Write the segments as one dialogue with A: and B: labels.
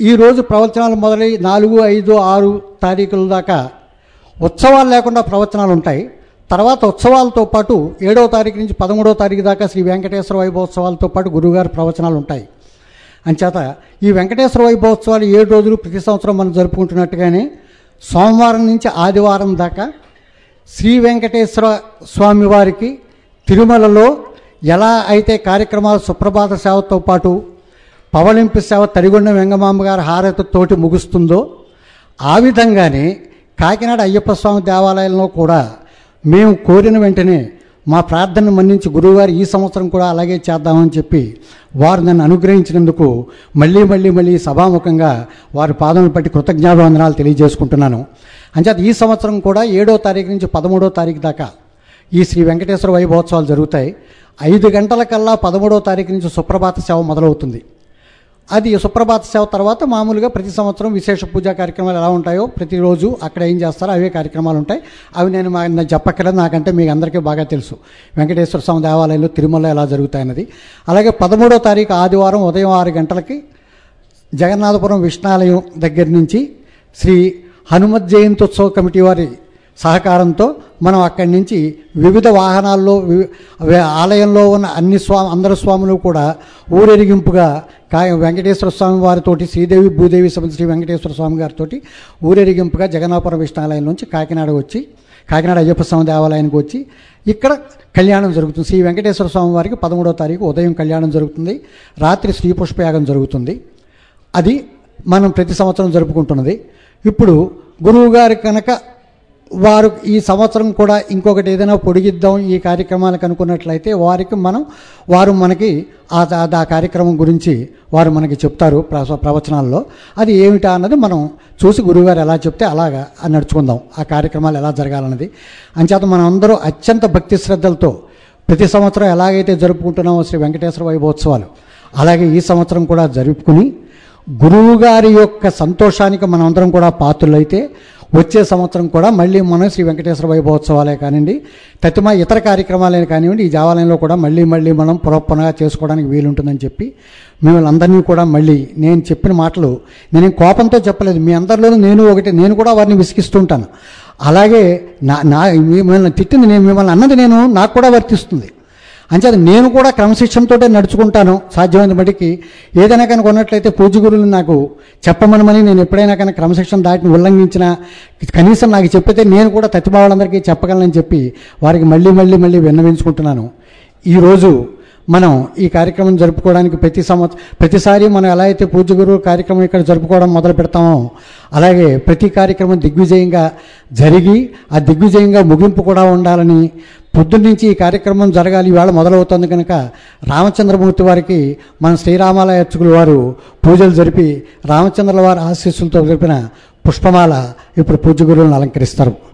A: ఈరోజు ప్రవచనాలు మొదలై నాలుగు ఐదు ఆరు తారీఖుల దాకా ఉత్సవాలు లేకుండా ప్రవచనాలు ఉంటాయి. తర్వాత ఉత్సవాలతో పాటు ఏడవ తారీఖు నుంచి పదమూడవ తారీఖు దాకా శ్రీ వెంకటేశ్వర వైభవోత్సవాలతో పాటు గురువుగారి ప్రవచనాలు ఉంటాయి. అంచేత ఈ వెంకటేశ్వర వైభవోత్సవాలు ఏడు రోజులు ప్రతి సంవత్సరం మనం జరుపుకుంటున్నట్టుగానే సోమవారం నుంచి ఆదివారం దాకా శ్రీ వెంకటేశ్వర స్వామి వారికి తిరుమలలో ఎలా అయితే కార్యక్రమాలు సుప్రభాత సేవతో పాటు పవలింపు సేవ తడిగొండ వెంగమాంబ గారి హారతితోటి ముగుస్తుందో ఆ విధంగానే కాకినాడ అయ్యప్ప స్వామి దేవాలయంలో కూడా మేము కోరిన వెంటనే మా ప్రార్థనను మన్నించి గురువుగారు ఈ సంవత్సరం కూడా అలాగే చేద్దామని చెప్పి వారు నన్ను అనుగ్రహించినందుకు మళ్ళీ మళ్ళీ మళ్ళీ సభాముఖంగా వారి పాదములు పట్టి కృతజ్ఞాభివందనాలు తెలియజేసుకుంటున్నాను. అంచేత ఈ సంవత్సరం కూడా ఏడో తారీఖు నుంచి పదమూడో తారీఖు దాకా ఈ శ్రీ వెంకటేశ్వర వైభవోత్సవాలు జరుగుతాయి. ఐదు గంటలకల్లా పదమూడో తారీఖు నుంచి సుప్రభాత సేవ మొదలవుతుంది. అది సుప్రభాత సేవ తర్వాత మామూలుగా ప్రతి సంవత్సరం విశేష పూజా కార్యక్రమాలు ఎలా ఉంటాయో ప్రతిరోజు అక్కడ ఏం చేస్తారో అవే కార్యక్రమాలు ఉంటాయి. అవి నేను మా చెప్పక్కర్లేదు నాకంటే మీకు అందరికీ బాగా తెలుసు. వెంకటేశ్వర స్వామి దేవాలయంలో తిరుమల ఎలా జరుగుతాయన్నది. అలాగే పదమూడో తారీఖు ఆదివారం ఉదయం ఆరు గంటలకి జగన్నాథపురం విష్ణాలయం దగ్గర నుంచి శ్రీ హనుమత్ ఉత్సవ కమిటీ వారి సహకారంతో మనం అక్కడి నుంచి వివిధ వాహనాల్లో వి- ఆలయంలో ఉన్న అన్ని స్వామి అందరు స్వాములు కూడా ఊరేగింపుగా కా వెంకటేశ్వర స్వామి వారితోటి శ్రీదేవి భూదేవి సమేత శ్రీ వెంకటేశ్వర స్వామి గారితోటి ఊరేగింపుగా జగన్నాపురం విష్ణాలయం నుంచి కాకినాడ వచ్చి కాకినాడ అయ్యప్ప స్వామి దేవాలయానికి వచ్చి ఇక్కడ కళ్యాణం జరుగుతుంది. శ్రీ వెంకటేశ్వర స్వామి వారికి పదమూడవ తారీఖు ఉదయం కళ్యాణం జరుగుతుంది. రాత్రి శ్రీ పుష్పయాగం జరుగుతుంది. అది మనం ప్రతి సంవత్సరం జరుపుకుంటున్నది. ఇప్పుడు గురువుగారు కనుక వారు ఈ సంవత్సరం కూడా ఇంకొకటి ఏదైనా పొడిగిద్దాం ఈ కార్యక్రమాలకు అనుకున్నట్లయితే వారికి మనం వారు మనకి ఆ ఆ- కార్యక్రమం గురించి వారు మనకి చెప్తారు ప్ర- ప్రవచనాల్లో. అది ఏమిటా అన్నది మనం చూసి గురువుగారు ఎలా చెప్తే అలాగా నడుచుకుందాం. ఆ కార్యక్రమాలు ఎలా జరగాలన్నది. అంచేత మనం అందరూ అత్యంత భక్తి శ్రద్ధలతో ప్రతి సంవత్సరం ఎలాగైతే జరుపుకుంటున్నామో శ్రీ వెంకటేశ్వర వైభవోత్సవాలు అలాగే ఈ సంవత్సరం కూడా జరుపుకుని గురువు గారి యొక్క సంతోషానికి మనందరం కూడా పాత్రులైతే వచ్చే సంవత్సరం కూడా మళ్ళీ మనం శ్రీ వెంకటేశ్వర వైభవోత్సవాలే కానివ్వండి తతిమా ఇతర కార్యక్రమాలే కానివ్వండి ఈ దేవాలయంలో కూడా మళ్ళీ మళ్ళీ మనం పునఃపునగా చేసుకోవడానికి వీలుంటుందని చెప్పి మిమ్మల్ని అందరినీ కూడా మళ్ళీ నేను చెప్పిన మాటలు నేను కోపంతో చెప్పలేదు. మీ అందరిలోనూ నేను ఒకటి నేను కూడా వారిని విసిగిస్తుంటాను. అలాగే నా నా మిమ్మల్ని తిట్టింది నేను మిమ్మల్ని అన్నది నేను నాకు కూడా వర్తిస్తుంది. అంచేత నేను కూడా క్రమశిక్షణతో నడుచుకుంటాను సాధ్యమైన బట్టికి ఏదైనా కనుక ఉన్నట్లయితే పూజ గురువులు నాకు చెప్పమనమని నేను ఎప్పుడైనా కనుక క్రమశిక్షణ దాటిని ఉల్లంఘించిన కనీసం నాకు చెప్పితే నేను కూడా తత్తిభావాలందరికీ చెప్పగలనని చెప్పి వారికి మళ్ళీ మళ్ళీ మళ్ళీ విన్నవించుకుంటున్నాను. ఈరోజు మనం ఈ కార్యక్రమం జరుపుకోవడానికి ప్రతి సంవత్సరం ప్రతిసారి మనం ఎలా అయితే పూజ గురువు కార్యక్రమం ఇక్కడ జరుపుకోవడం మొదలు పెడతామో అలాగే ప్రతి కార్యక్రమం దిగ్విజయంగా జరిగి ఆ దిగ్విజయంగా ముగింపు కూడా ఉండాలని పొద్దున్నుంచి ఈ కార్యక్రమం జరగాలి ఇవాళ మొదలవుతుంది కనుక రామచంద్రమూర్తి వారికి మన శ్రీరామాలయ అర్చకులు వారు పూజలు జరిపి రామచంద్రుల వారి ఆశీస్సులతో జరిపిన పుష్పమాల ఇప్పుడు పూజ గురువులను అలంకరిస్తారు.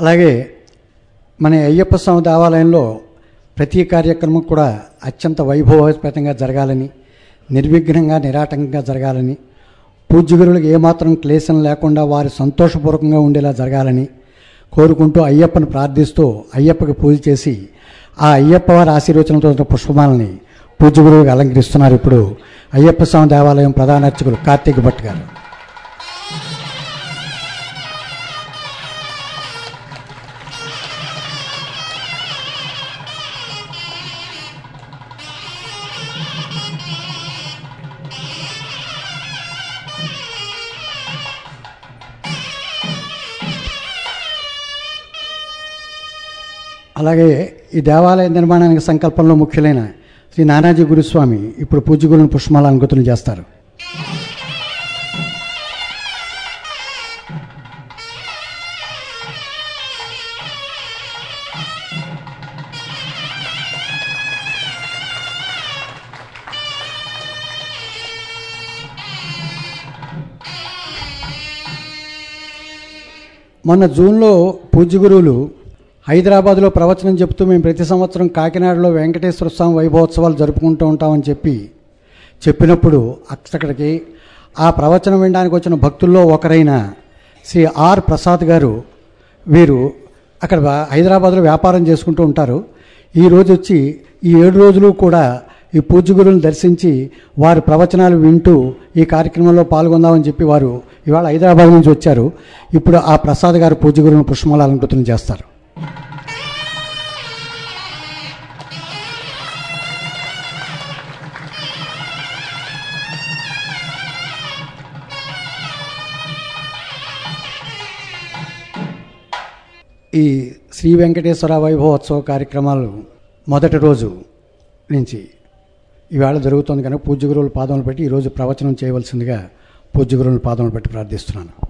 A: అలాగే మన అయ్యప్ప స్వామి దేవాలయంలో ప్రతి కార్యక్రమం కూడా అత్యంత వైభవోపేతంగా జరగాలని నిర్విఘ్నంగా నిరాటంకంగా జరగాలని పూజ్యగురులకు ఏమాత్రం క్లేశం లేకుండా వారి సంతోషపూర్వకంగా ఉండేలా జరగాలని కోరుకుంటూ అయ్యప్పను ప్రార్థిస్తూ అయ్యప్పకి పూజ చేసి ఆ అయ్యప్ప వారి ఆశీర్వచనంతో ఉన్న పుష్పమాలని పూజ్యగురువుగా అలంకరిస్తున్నారు. ఇప్పుడు అయ్యప్ప స్వామి దేవాలయం ప్రధాన అర్చకులు కార్తీక్ భట్ గారు. అలాగే ఈ దేవాలయ నిర్మాణానికి సంకల్పంలో ముఖ్యులైన శ్రీ నానాజీ గురుస్వామి ఇప్పుడు పూజ పూజ్యగురుని పుష్మాల అనుగతులు చేస్తారు. మొన్న జూన్లో పూజ్య గురువులు హైదరాబాద్లో ప్రవచనం చెప్తూ మేము ప్రతి సంవత్సరం కాకినాడలో వెంకటేశ్వర స్వామి వైభవోత్సవాలు జరుపుకుంటూ ఉంటామని చెప్పి చెప్పినప్పుడు అక్కడికి ఆ ప్రవచనం వినడానికి వచ్చిన భక్తుల్లో ఒకరైన శ్రీ ఆర్ ప్రసాద్ గారు వీరు అక్కడ హైదరాబాద్లో వ్యాపారం చేసుకుంటూ ఉంటారు. ఈ వచ్చి ఈ ఏడు రోజులు కూడా ఈ పూజ్య గురువులను దర్శించి వారి ప్రవచనాలు వింటూ ఈ కార్యక్రమంలో పాల్గొందామని చెప్పి వారు ఇవాళ హైదరాబాద్ నుంచి వచ్చారు. ఇప్పుడు ఆ ప్రసాద్ గారు పూజ్య గురువును పుష్పమాలంకృతం చేస్తారు. ఈ శ్రీ వెంకటేశ్వర వైభవోత్సవ కార్యక్రమాలు మొదటి రోజు నుంచి ఈవేళ జరుగుతుంది కనుక పూజ్య గురువుల పాదములు పెట్టి ఈరోజు ప్రవచనం చేయవలసిందిగా పూజ్య గురువుల పాదములు పెట్టి ప్రార్థిస్తున్నాను.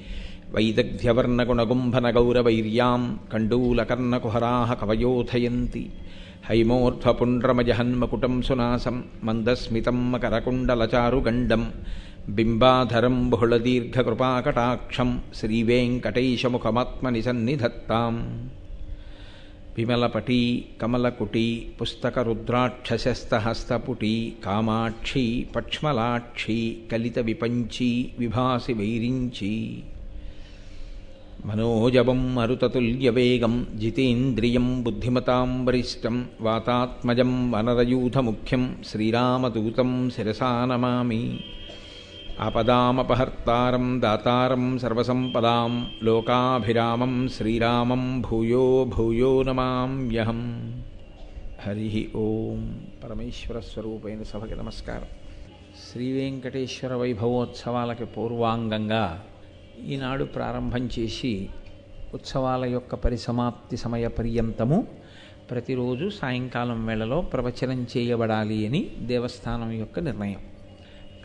B: వైదగ్ధ్యవర్ణగుణగుంభనగౌరవైర్యాం కండూలకర్ణకుహరాः కవయోధయంతి హైమోర్ధ్వపుండ్రమజహన్మకుటం సునాసం మందస్మితం మకరకుండలచారుగండం బింబాధరం బహుళదీర్ఘకృపాకటాక్షం శ్రీవేంకటేశముఖమాత్మనిసన్నిధత్తాం విమలపటీ కమలకుటీ పుస్తకరుద్రాక్షశస్తహస్తపుటీ కామాక్షి పక్ష్మలాక్షి కలిత విపంచీ విభాసి వైరించి మనోజవం మరుతతుల్యవేగం జితేంద్రియం బుద్ధిమతాం వరిష్టం వాతాత్మజం వనరయూధముఖ్యం శ్రీరామదూతం శిరసా నమామి. ఆపదామపహర్తారం దాతారం సర్వసంపదాం లోకాభిరామం శ్రీరామం భూయో భూయో నమామ్యహం. హరి ఓం పరమేశ్వరస్వరూపైన సభకి నమస్కారం. శ్రీవేంకటేశ్వర వైభవోత్సవాలకి పూర్వాంగంగా ఈనాడు ప్రారంభం చేసి ఉత్సవాల యొక్క పరిసమాప్తి సమయ పర్యంతము ప్రతిరోజు సాయంకాలం వేళలో ప్రవచనం చేయబడాలి అని దేవస్థానం యొక్క నిర్ణయం.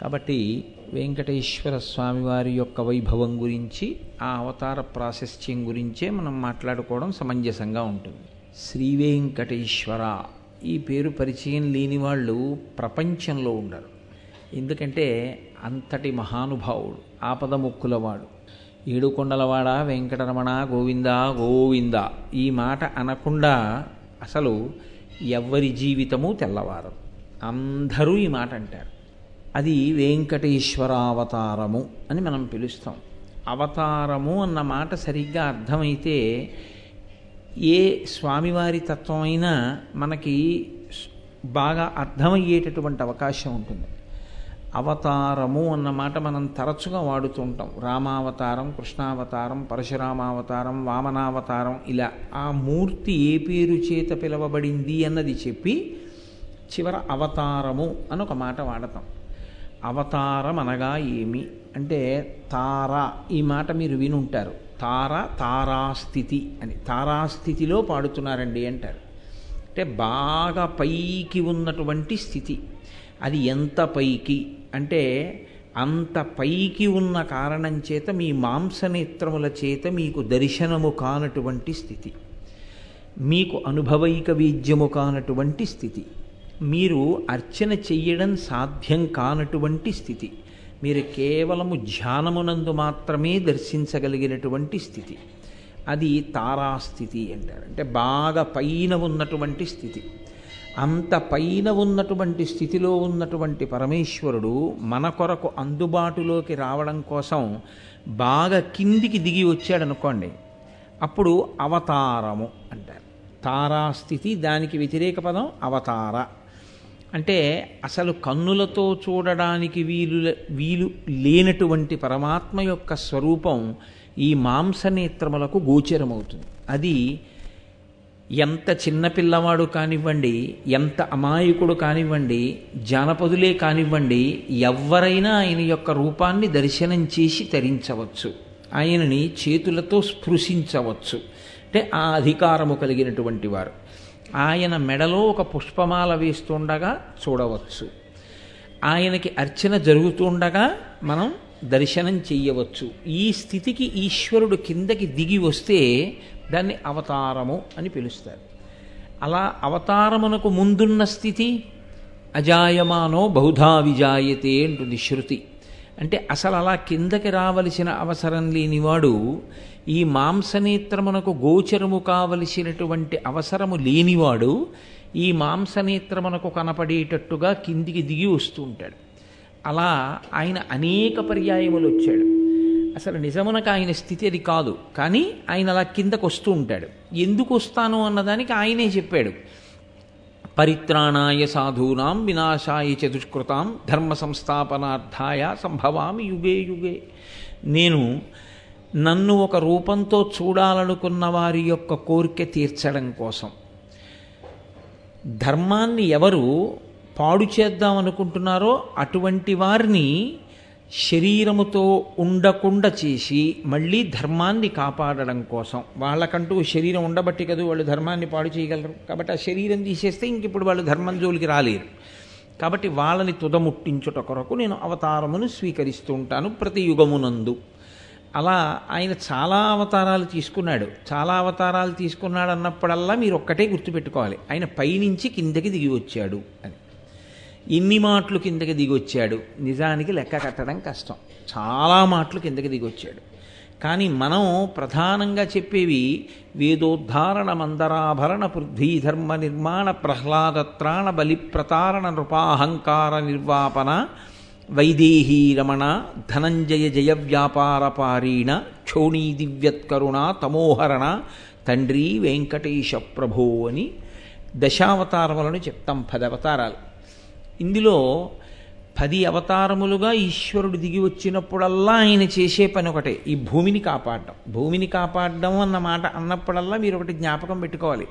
B: కాబట్టి వెంకటేశ్వర స్వామివారి యొక్క వైభవం గురించి ఆ అవతార ప్రాశస్త్యం గురించే మనం మాట్లాడుకోవడం సమంజసంగా ఉంటుంది. శ్రీ వెంకటేశ్వర ఈ పేరు పరిచయం లేని వాళ్ళు ప్రపంచంలో ఉండరు. ఎందుకంటే అంతటి మహానుభావుడు ఆపద ముక్కులవాడు ఏడుకొండలవాడ వెంకటరమణ గోవింద గోవింద. ఈ మాట అనకుండా అసలు ఎవ్వరి జీవితము తెల్లవారదు. అందరూ ఈ మాట అంటారు. అది వెంకటేశ్వరావతారము అని మనం పిలుస్తాం. అవతారము అన్న మాట సరిగ్గా అర్థమైతే ఏ స్వామివారి తత్వం అయినా మనకి బాగా అర్థమయ్యేటటువంటి అవకాశం ఉంటుంది. అవతారము అన్న మాట మనం తరచుగా వాడుతుంటాం. రామావతారం కృష్ణావతారం పరశురామావతారం వామనావతారం ఇలా ఆ మూర్తి ఏ పేరు చేత పిలవబడింది అన్నది చెప్పి చివర అవతారము అని ఒక మాట వాడతాం. అవతారం అనగా ఏమి? అంటే తార ఈ మాట మీరు వినుంటారు. తార తారాస్థితి అని. తారాస్థితిలో పాడుతున్నారండి అంటారు. అంటే బాగా పైకి ఉన్నటువంటి స్థితి. అది ఎంత పైకి? అంటే అంత పైకి ఉన్న కారణం చేత మీ మాంసనేత్రముల చేత మీకు దర్శనము కానటువంటి స్థితి. మీకు అనుభవైక వీద్యము కానటువంటి స్థితి. మీరు అర్చన చెయ్యడం సాధ్యం కానటువంటి స్థితి. మీరు కేవలము ధ్యానమునందు మాత్రమే దర్శించగలిగినటువంటి స్థితి. అది తారాస్థితి అంటారు. అంటే బాగా పైన ఉన్నటువంటి స్థితి. అంత పైన ఉన్నటువంటి స్థితిలో ఉన్నటువంటి పరమేశ్వరుడు మన కొరకు అందుబాటులోకి రావడం కోసం బాగా కిందికి దిగి వచ్చాడనుకోండి అప్పుడు అవతారము అంటారు. తారాస్థితి దానికి వ్యతిరేక పదం అవతార. అంటే అసలు కన్నులతో చూడడానికి వీలు వీలు లేనటువంటి పరమాత్మ యొక్క స్వరూపం ఈ మాంసనేత్రములకు గోచరమవుతుంది. అది ఎంత చిన్నపిల్లవాడు కానివ్వండి ఎంత అమాయకుడు కానివ్వండి జానపదులే కానివ్వండి ఎవరైనా ఆయన యొక్క రూపాన్ని దర్శనం చేసి తరించవచ్చు. ఆయనని చేతులతో స్పృశించవచ్చు. అంటే ఆ అధికారము కలిగినటువంటి వారు. ఆయన మెడలో ఒక పుష్పమాల వేస్తుండగా చూడవచ్చు. ఆయనకి అర్చన జరుగుతుండగా మనం దర్శనం చెయ్యవచ్చు. ఈ స్థితికి ఈశ్వరుడు కిందకి దిగి వస్తే దాన్ని అవతారము అని పిలుస్తారు. అలా అవతారమునకు ముందున్న స్థితి అజాయమానో బహుధా విజాయతే అంటుంది శృతి. అంటే అసలు అలా కిందకి రావలసిన అవసరం లేనివాడు ఈ మాంసనేత్రమునకు గోచరము కావలసినటువంటి అవసరము లేనివాడు ఈ మాంసనేత్రమునకు కనపడేటట్టుగా కిందికి దిగి వస్తూ ఉంటాడు. అలా ఆయన అనేక పర్యాయములు వచ్చాడు. అసలు నిజమునకు ఆయన స్థితి అది కాదు. కానీ ఆయన అలా కిందకు వస్తూ ఉంటాడు. ఎందుకు వస్తాను అన్నదానికి ఆయనే చెప్పాడు. పరిత్రాణాయ సాధూనాం వినాశాయ చతుష్కృతాం ధర్మ సంస్థాపనార్థాయ సంభవామి యుగే యుగే. నేను నన్ను ఒక రూపంతో చూడాలనుకున్న వారి యొక్క కోరిక తీర్చడం కోసం. ధర్మాన్ని ఎవరు పాడు చేద్దాం అనుకుంటున్నారో అటువంటి వారిని శరీరముతో ఉండకుండా చేసి మళ్ళీ ధర్మాన్ని కాపాడడం కోసం. వాళ్ళకంటూ శరీరం ఉండబట్టి కదా వాళ్ళు ధర్మాన్ని పాడు చేయగలరు. కాబట్టి ఆ శరీరం తీసేస్తే ఇంక ఇప్పుడు వాళ్ళు ధర్మం జోలికి రాలేరు. కాబట్టి వాళ్ళని తుదముట్టించుట కొరకు నేను అవతారమును స్వీకరిస్తూ ఉంటాను ప్రతి యుగమునందు. అలా ఆయన చాలా అవతారాలు తీసుకున్నాడు. చాలా అవతారాలు తీసుకున్నాడు అన్నప్పుడల్లా మీరు ఒక్కటే గుర్తుపెట్టుకోవాలి. ఆయన పైనుంచి కిందకి దిగి వచ్చాడు అని. ఇన్ని మాటలు కిందకి దిగొచ్చాడు. నిజానికి లెక్క కట్టడం కష్టం. చాలా మాటలు కిందకి దిగొచ్చాడు. కానీ మనం ప్రధానంగా చెప్పేవి వేదోద్ధారణ మందరాభరణ పృథ్వీధర్మ నిర్మాణ ప్రహ్లాదత్రాణ బలి ప్రతారణ నృపాహంకార నిర్వాపన వైదేహీ రమణ ధనంజయ జయ వ్యాపార పారీణ క్షోణీ దివ్యత్కరుణ తమోహరణ తండ్రి వెంకటేశ ప్రభో అని దశావతారములను చెప్తాం పదవతారాలు. ఇందులో పది అవతారములుగా ఈశ్వరుడు దిగి వచ్చినప్పుడల్లా ఆయన చేసే పని ఒకటే ఈ భూమిని కాపాడడం. భూమిని కాపాడడం అన్న మాట అన్నప్పుడల్లా మీరు ఒకటి జ్ఞాపకం పెట్టుకోవాలి.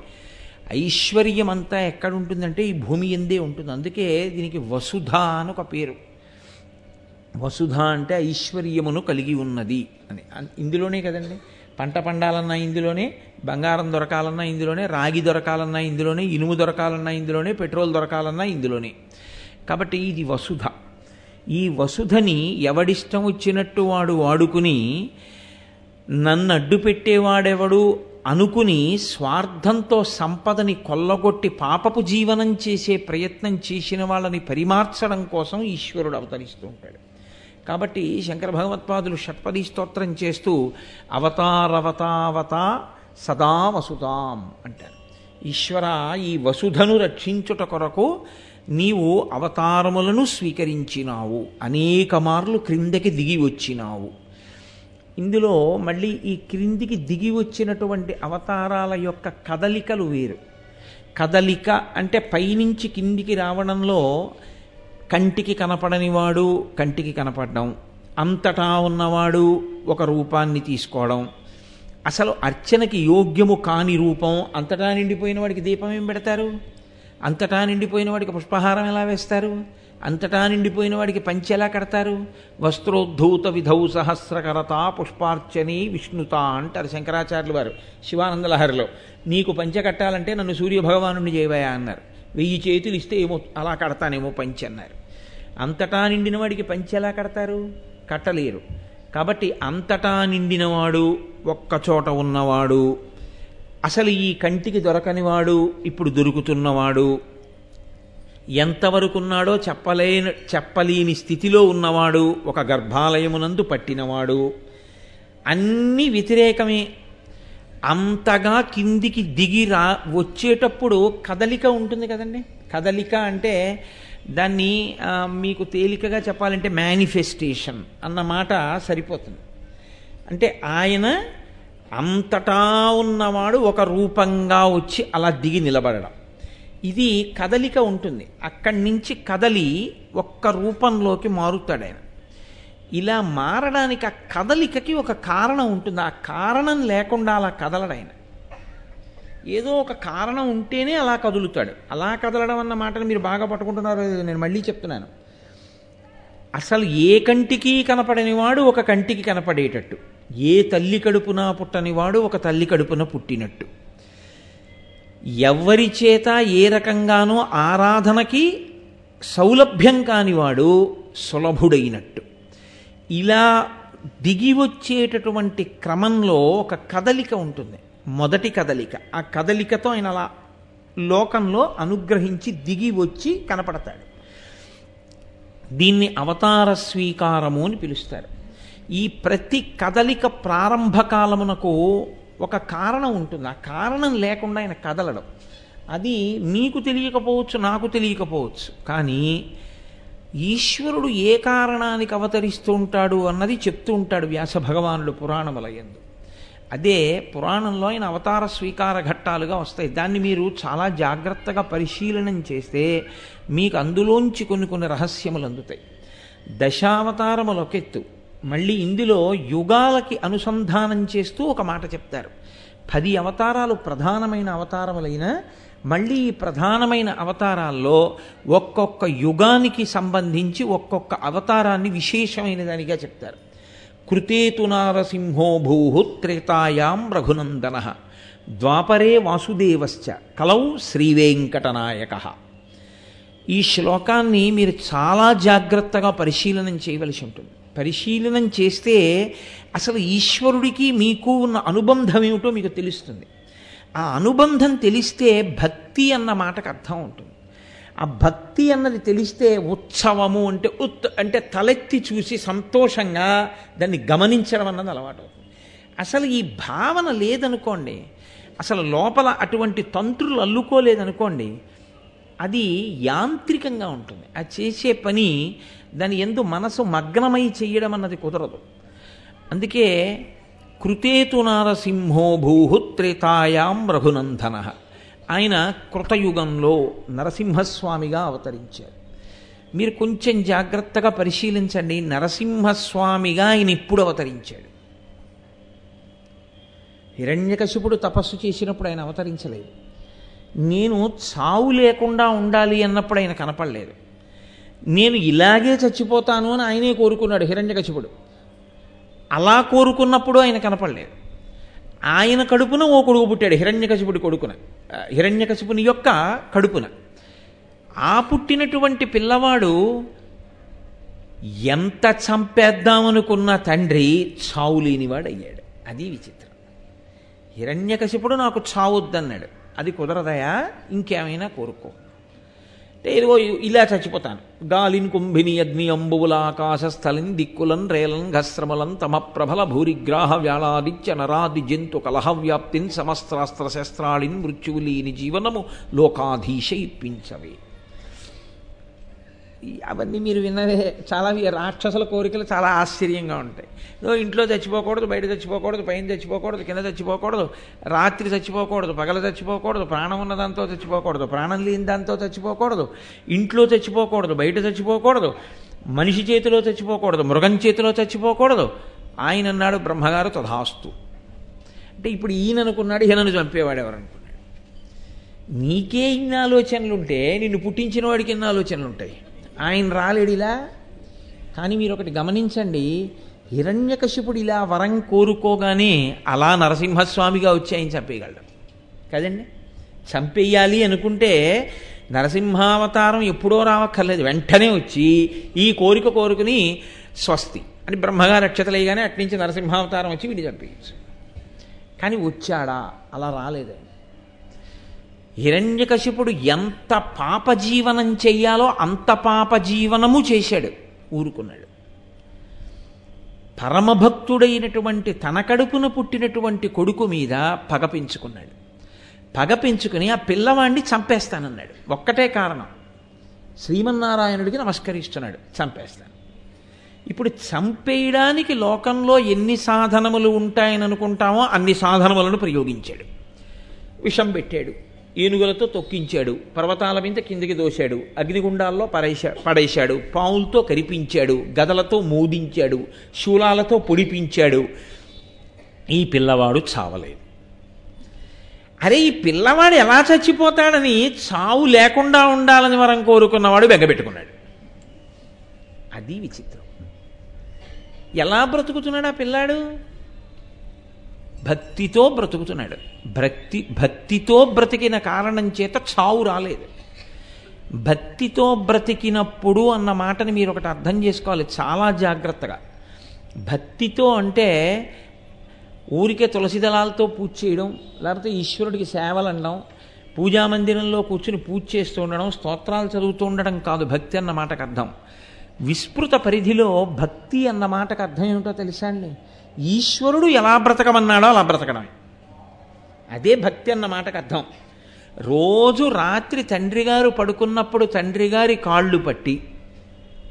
B: ఐశ్వర్యం అంతా ఎక్కడ ఉంటుందంటే ఈ భూమి ఎందే ఉంటుంది. అందుకే దీనికి వసుధ అని ఒక పేరు. వసుధ అంటే ఐశ్వర్యమును కలిగి ఉన్నది అని ఇందులోనే కదండి. పంట పండాలన్నా ఇందులోనే బంగారం దొరకాలన్నా ఇందులోనే రాగి దొరకాలన్నా ఇందులోనే ఇనుము దొరకాలన్నా ఇందులోనే పెట్రోల్ దొరకాలన్నా ఇందులోనే. కాబట్టి ఇది వసుధ. ఈ వసుధని ఎవడిష్టం వచ్చినట్టు వాడు వాడుకుని నన్ను అడ్డు పెట్టేవాడెవడు అనుకుని స్వార్థంతో సంపదని కొల్లగొట్టి పాపపు జీవనం చేసే ప్రయత్నం చేసిన వాళ్ళని పరిమార్చడం కోసం ఈశ్వరుడు అవతరిస్తూ ఉంటాడు. కాబట్టి శంకర భగవత్పాదులు షట్పది స్తోత్రం చేస్తూ అవతారవతావత సదా వసుతాం అంటారు. ఈశ్వర ఈ వసుధను రక్షించుట కొరకు నీవు అవతారములను స్వీకరించినావు. అనేక మార్లు క్రిందకి దిగి వచ్చినావు. ఇందులో మళ్ళీ ఈ క్రిందికి దిగి వచ్చినటువంటి అవతారాల యొక్క కదలికలు వేరు. కదలిక అంటే పైనుంచి కిందికి రావడంలో కంటికి కనపడని వాడు కంటికి కనపడడం అంతటా ఉన్నవాడు ఒక రూపాన్ని తీసుకోవడం. అసలు అర్చనకి యోగ్యము కాని రూపం అంతటా నిండిపోయిన వాడికి దీపం ఏం పెడతారు? అంతటా నిండిపోయిన వాడికి పుష్పహారం ఎలా వేస్తారు? అంతటా నిండిపోయిన వాడికి పంచి ఎలా కడతారు? వస్త్రోద్ధూత విధౌ సహస్రకరత పుష్పార్చని విష్ణుత అంటారు శంకరాచార్యులు వారు శివానందలహరిలో. నీకు పంచె కట్టాలంటే నన్ను సూర్యభగవానుడిని చేయవయా అన్నారు. వెయ్యి చేతులు ఇస్తే ఏమో అలా కడతానేమో పంచి అన్నారు. అంతటా నిండిన వాడికి పంచి ఎలా కడతారు? కట్టలేరు. కాబట్టి అంతటా నిండినవాడు ఒక్కచోట ఉన్నవాడు అసలు ఈ కంటికి దొరకనివాడు ఇప్పుడు దొరుకుతున్నవాడు ఎంతవరకున్నాడో చెప్పలేని చెప్పలేని స్థితిలో ఉన్నవాడు ఒక గర్భాలయమునందు పట్టినవాడు. అన్నీ వ్యతిరేకమే. అంతగా కిందికి దిగి రా వచ్చేటప్పుడు కదలిక ఉంటుంది కదండి. కదలిక అంటే దాన్ని మీకు తేలికగా చెప్పాలంటే మేనిఫెస్టేషన్ అన్న మాట సరిపోతుంది. అంటే ఆయన అంతటా ఉన్నవాడు ఒక రూపంగా వచ్చి అలా దిగి నిలబడడం. ఇది కదలిక ఉంటుంది. అక్కడి నుంచి కదలి ఒక్క రూపంలోకి మారుతాడు ఆయన. ఇలా మారడానికి ఆ కదలికకి ఒక కారణం ఉంటుంది. ఆ కారణం లేకుండా అలా కదలడు ఆయన. ఏదో ఒక కారణం ఉంటేనే అలా కదులుతాడు. అలా కదలడం అన్న మాటను మీరు బాగా పట్టుకుంటున్నారు. నేను మళ్ళీ చెప్తున్నాను. అసలు ఏ కంటికి కనపడనివాడు ఒక కంటికి కనపడేటట్టు. ఏ తల్లి కడుపున పుట్టనివాడు ఒక తల్లి కడుపున పుట్టినట్టు. ఎవరి చేత ఏ రకంగానో ఆరాధనకి సౌలభ్యం కానివాడు సులభుడైనట్టు. ఇలా దిగి వచ్చేటటువంటి క్రమంలో ఒక కదలిక ఉంటుంది. మొదటి కదలిక. ఆ కదలికతో ఆయన అలా లోకంలో అనుగ్రహించి దిగి వచ్చి కనపడతాడు. దీన్ని అవతార స్వీకారము అని పిలుస్తారు. ఈ ప్రతి కదలిక ప్రారంభ కాలమునకు ఒక కారణం ఉంటుంది. ఆ కారణం లేకుండా ఆయన కదలడం. అది మీకు తెలియకపోవచ్చు నాకు తెలియకపోవచ్చు. కానీ ఈశ్వరుడు ఏ కారణానికి అవతరిస్తూ ఉంటాడు అన్నది చెప్తూ ఉంటాడు వ్యాస భగవానుడు పురాణములయందు అదే పురాణంలో ఆయన అవతార స్వీకార ఘట్టాలుగా వస్తాయి. దాన్ని మీరు చాలా జాగ్రత్తగా పరిశీలనం చేస్తే మీకు అందులోంచి కొన్ని కొన్ని రహస్యములు అందుతాయి. దశావతారములొకెత్తు. మళ్ళీ ఇందులో యుగాలకి అనుసంధానం చేస్తూ ఒక మాట చెప్తారు. పది అవతారాలు ప్రధానమైన అవతారములైన మళ్ళీ ఈ ప్రధానమైన అవతారాల్లో ఒక్కొక్క యుగానికి సంబంధించి ఒక్కొక్క అవతారాన్ని విశేషమైన దానిగా చెప్తారు. కృతేతు నారసింహో భూ త్రేతాయాం రఘునందన ద్వాపరే వాసుదేవశ్చ కలౌ శ్రీవేంకటనాయక. ఈ శ్లోకాన్ని మీరు చాలా జాగ్రత్తగా పరిశీలనం చేయవలసి ఉంటుంది. పరిశీలనం చేస్తే అసలు ఈశ్వరుడికి మీకు ఉన్న అనుబంధం ఏమిటో మీకు తెలుస్తుంది. ఆ అనుబంధం తెలిస్తే భక్తి అన్న మాటకు అర్థం ఉంటుంది. ఆ భక్తి అన్నది తెలిస్తే ఉత్సవము అంటే ఉత్ అంటే తలెత్తి చూసి సంతోషంగా దాన్ని గమనించడం అన్నది అలవాటు అవుతుంది. అసలు ఈ భావన లేదనుకోండి అసలు లోపల అటువంటి తంత్రులు అల్లుకోలేదనుకోండి అది యాంత్రికంగా ఉంటుంది. ఆ చేసే పని దాని ఎందు మనసు మగ్నమై చేయడం అన్నది కుదరదు. అందుకే కృతేతు నారసింహో భూహుత్రేతాయాం రఘునందన. ఆయన కృతయుగంలో నరసింహస్వామిగా అవతరించారు. మీరు కొంచెం జాగ్రత్తగా పరిశీలించండి నరసింహస్వామిగా ఆయన ఇప్పుడు అవతరించాడు. హిరణ్యకశిపుడు తపస్సు చేసినప్పుడు ఆయన అవతరించలేదు. నేను చావు లేకుండా ఉండాలి అన్నప్పుడు ఆయన కనపడలేదు. నేను ఇలాగే చచ్చిపోతాను అని ఆయనే కోరుకున్నాడు హిరణ్యకశిపుడు. అలా కోరుకున్నప్పుడు ఆయన కనపడలేదు. ఆయన కడుపున ఓ కొడుకు పుట్టాడు హిరణ్యకశిపుడి కొడుకున. హిరణ్యకశిపుని యొక్క కడుపున. ఆ పుట్టినటువంటి పిల్లవాడు ఎంత చంపేద్దామనుకున్న తండ్రి చావు లేనివాడు అయ్యాడు అది విచిత్రం. హిరణ్యకశిపుడు నాకు చావొద్దన్నాడు. అది కుదరదయా? ఇంకేమైనా కోరుకో. అంటే ఇదిగో ఇలా చచ్చిపోతాను. గాలిన్ కుంభిని అగ్ని అంబువుల ఆకాశ స్థలిన్ దిక్కులన్ రేలన్ ఘస్రమలన్ తమ ప్రబల భూరిగ్రాహ వ్యాళాదిత్య నరాది జంతు కలహ వ్యాప్తిన్ సమస్త్రాస్త్ర శస్త్రాళిన్ మృత్యువులీని జీవనము లోకాధీశ ఇప్పించవే. అవన్నీ మీరు విన్నవే చాలా రాక్షసుల కోరికలు చాలా ఆశ్చర్యంగా ఉంటాయి. ఏదో ఇంట్లో చచ్చిపోకూడదు బయట చచ్చిపోకూడదు పైన చచ్చిపోకూడదు కింద చచ్చిపోకూడదు రాత్రి చచ్చిపోకూడదు పగల చచ్చిపోకూడదు ప్రాణం ఉన్న దాంతో చచ్చిపోకూడదు ప్రాణం లేని దాంతో చచ్చిపోకూడదు ఇంట్లో చచ్చిపోకూడదు బయట చచ్చిపోకూడదు మనిషి చేతిలో చచ్చిపోకూడదు మృగం చేతిలో చచ్చిపోకూడదు. ఆయన అన్నాడు బ్రహ్మగారు తథాస్తు. అంటే ఇప్పుడు ఈయన అనుకున్నాడు ఈయనను చంపేవాడు ఎవరనుకున్నాడు నీకే ఇన్ని ఆలోచనలుంటే నిన్ను పుట్టించిన వాడికి ఎన్ని ఆలోచనలు ఉంటాయి ఆయన రాలేడిలా కానీ మీరు ఒకటి గమనించండి హిరణ్యకశిపుడు ఇలా వరం కోరుకోగానే అలా నరసింహస్వామిగా వచ్చి ఆయన చంపేయగలడు. కదండి? చంపేయాలి అనుకుంటే నరసింహావతారం ఎప్పుడో రావక్కర్లేదు. వెంటనే వచ్చి ఈ కోరిక కోరుకుని స్వస్తి. అని బ్రహ్మగా అక్షతలేయగానే అట్నుంచి నరసింహావతారం వచ్చి వీడిని చంపేయచ్చు. కానీ వచ్చాడా? అలా రాలేదు హిరణ్యకశిపుడు ఎంత పాప జీవనం చెయ్యాలో అంత పాప జీవనము చేశాడు ఊరుకున్నాడు. పరమభక్తుడైనటువంటి తన కడుపున పుట్టినటువంటి కొడుకు మీద పగ పెంచుకున్నాడు. పగ పెంచుకుని ఆ పిల్లవాడిని ఇప్పుడు చంపేయడానికి లోకంలో ఎన్ని సాధనములు ఉంటాయని అనుకుంటామో అన్ని సాధనములను ప్రయోగించాడు. విషం పెట్టాడు. ఏనుగులతో తొక్కించాడు. పర్వతాల మీద కిందికి దోశాడు. అగ్నిగుండాల్లో పడేశా పడేశాడు. పావులతో కరిపించాడు. గదలతో మోదించాడు. శూలాలతో పొడిపించాడు. ఈ పిల్లవాడు చావలేదు. అరే ఈ పిల్లవాడు ఎలా చచ్చిపోతాడని చావు లేకుండా ఉండాలని వరం కోరుకున్నవాడు బెగ్గబెట్టుకున్నాడు అది విచిత్రం. ఎలా బ్రతుకుతున్నాడు ఆ పిల్లాడు? భక్తితో బ్రతుకుతున్నాడు. భక్తి భక్తితో బ్రతికిన కారణం చేత చావు రాలేదు. భక్తితో బ్రతికినప్పుడు అన్న మాటని మీరు ఒకటి అర్థం చేసుకోవాలి చాలా జాగ్రత్తగా. భక్తితో అంటే ఊరికే తులసి దళాలతో పూజ చేయడం లేకపోతే ఈశ్వరుడికి సేవలు అనడం పూజా మందిరంలో కూర్చుని పూజ చేస్తూ ఉండడం స్తోత్రాలు చదువుతూ ఉండడం కాదు భక్తి అన్న మాటకు అర్థం. విస్తృత పరిధిలో భక్తి అన్న మాటకు అర్థం ఏమిటో తెలుసా అండి? ఈశ్వరుడు ఎలా బ్రతకమన్నాడో అలా బ్రతకడమే. అదే భక్తి అన్న మాటకు అర్థం. రోజు రాత్రి తండ్రి గారు పడుకున్నప్పుడు తండ్రి గారి కాళ్ళు పట్టి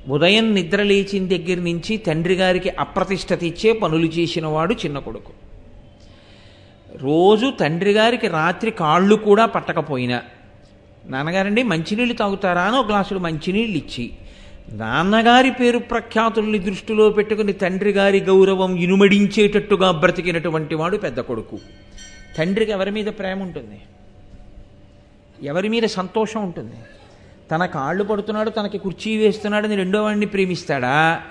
B: ఉదయం నిద్ర లేచిన దగ్గర నుంచి తండ్రి గారికి అప్రతిష్ట తెచ్చే పనులు చేసినవాడు చిన్న కొడుకు. రోజు తండ్రి గారికి రాత్రి కాళ్ళు కూడా పట్టకపోయినా నాన్నగారండి మంచినీళ్ళు తాగుతారా అని ఒక గ్లాసుడు మంచినీళ్ళు ఇచ్చి నాన్నగారి పేరు ప్రఖ్యాతుల్ని దృష్టిలో పెట్టుకుని తండ్రి గారి గౌరవం ఇనుమడించేటట్టుగా బ్రతికినటువంటి వాడు పెద్ద కొడుకు. తండ్రికి ఎవరి మీద ప్రేమ ఉంటుంది? ఎవరి మీద సంతోషం ఉంటుంది? తన కాళ్ళు పడుతున్నాడు తనకి కుర్చీ వేస్తున్నాడని రెండో వాడిని ప్రేమిస్తాడా?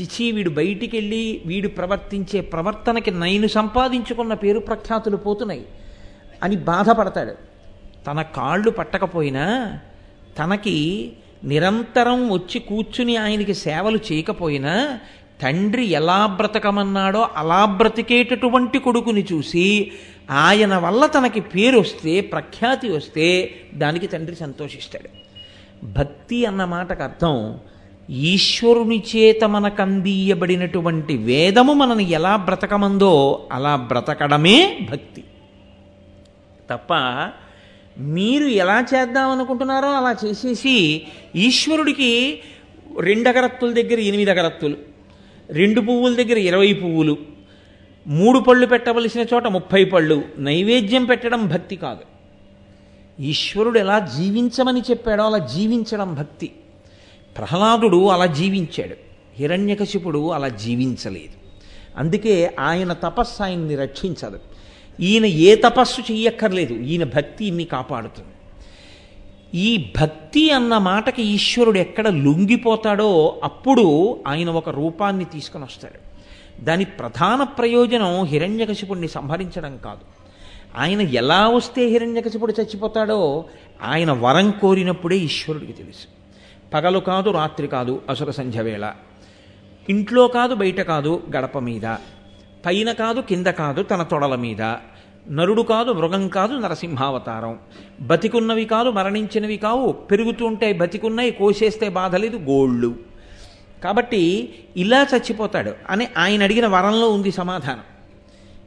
B: చిచి వీడు బయటికి వెళ్ళి వీడు ప్రవర్తించే ప్రవర్తనకి నైను సంపాదించుకున్న పేరు ప్రఖ్యాతులు పోతున్నాయి అని బాధపడతాడు. తన కాళ్ళు పట్టకపోయినా తనకి నిరంతరం వచ్చి కూర్చుని ఆయనకి సేవలు చేయకపోయినా తండ్రి ఎలా బ్రతకమన్నాడో అలా బ్రతికేటటువంటి కొడుకుని చూసి ఆయన వల్ల తనకి పేరు వస్తే ప్రఖ్యాతి వస్తే దానికి తండ్రి సంతోషిస్తాడు. భక్తి అన్న మాటకు అర్థం ఈశ్వరుని చేత మనకు అందియబడినటువంటి వేదము మనని ఎలా బ్రతకమందో అలా బ్రతకడమే భక్తి. తప్ప మీరు ఎలా చేద్దాం అనుకుంటున్నారో అలా చేసేసి ఈశ్వరుడికి రెండు అగరత్తుల దగ్గర ఎనిమిది అగరత్తులు రెండు పువ్వుల దగ్గర ఇరవై పువ్వులు మూడు పళ్ళు పెట్టవలసిన చోట ముప్పై పళ్ళు నైవేద్యం పెట్టడం భక్తి కాదు. ఈశ్వరుడు ఎలా జీవించమని చెప్పాడో అలా జీవించడం భక్తి. ప్రహ్లాదుడు అలా జీవించాడు హిరణ్యకశిపుడు అలా జీవించలేదు. అందుకే ఆయన తపస్సు ఆయన్ని రక్షించదు. ఈయన ఏ తపస్సు చెయ్యక్కర్లేదు. ఈయన భక్తి ఇన్ని కాపాడుతుంది. ఈ భక్తి అన్న మాటకి ఈశ్వరుడు ఎక్కడ లొంగిపోతాడో అప్పుడు ఆయన ఒక రూపాన్ని తీసుకొని వస్తాడు. దాని ప్రధాన ప్రయోజనం హిరణ్యకశిపుడిని సంహరించడం కాదు. ఆయన ఎలా వస్తే హిరణ్యకశిపుడు చచ్చిపోతాడో ఆయన వరం కోరినప్పుడే ఈశ్వరుడికి తెలుసు. పగలు కాదు రాత్రి కాదు అసుర సంధ్య వేళ. ఇంట్లో కాదు బయట కాదు గడప మీద. పైన కాదు కింద కాదు తన తొడల మీద. నరుడు కాదు మృగం కాదు నరసింహావతారం. బతికున్నవి కాదు మరణించినవి కావు. పెరుగుతూ ఉంటాయి బతికున్నాయి కోసేస్తే బాధ లేదు గోళ్ళు. కాబట్టి ఇలా చచ్చిపోతాడు అని ఆయన అడిగిన వరంలో ఉంది సమాధానం.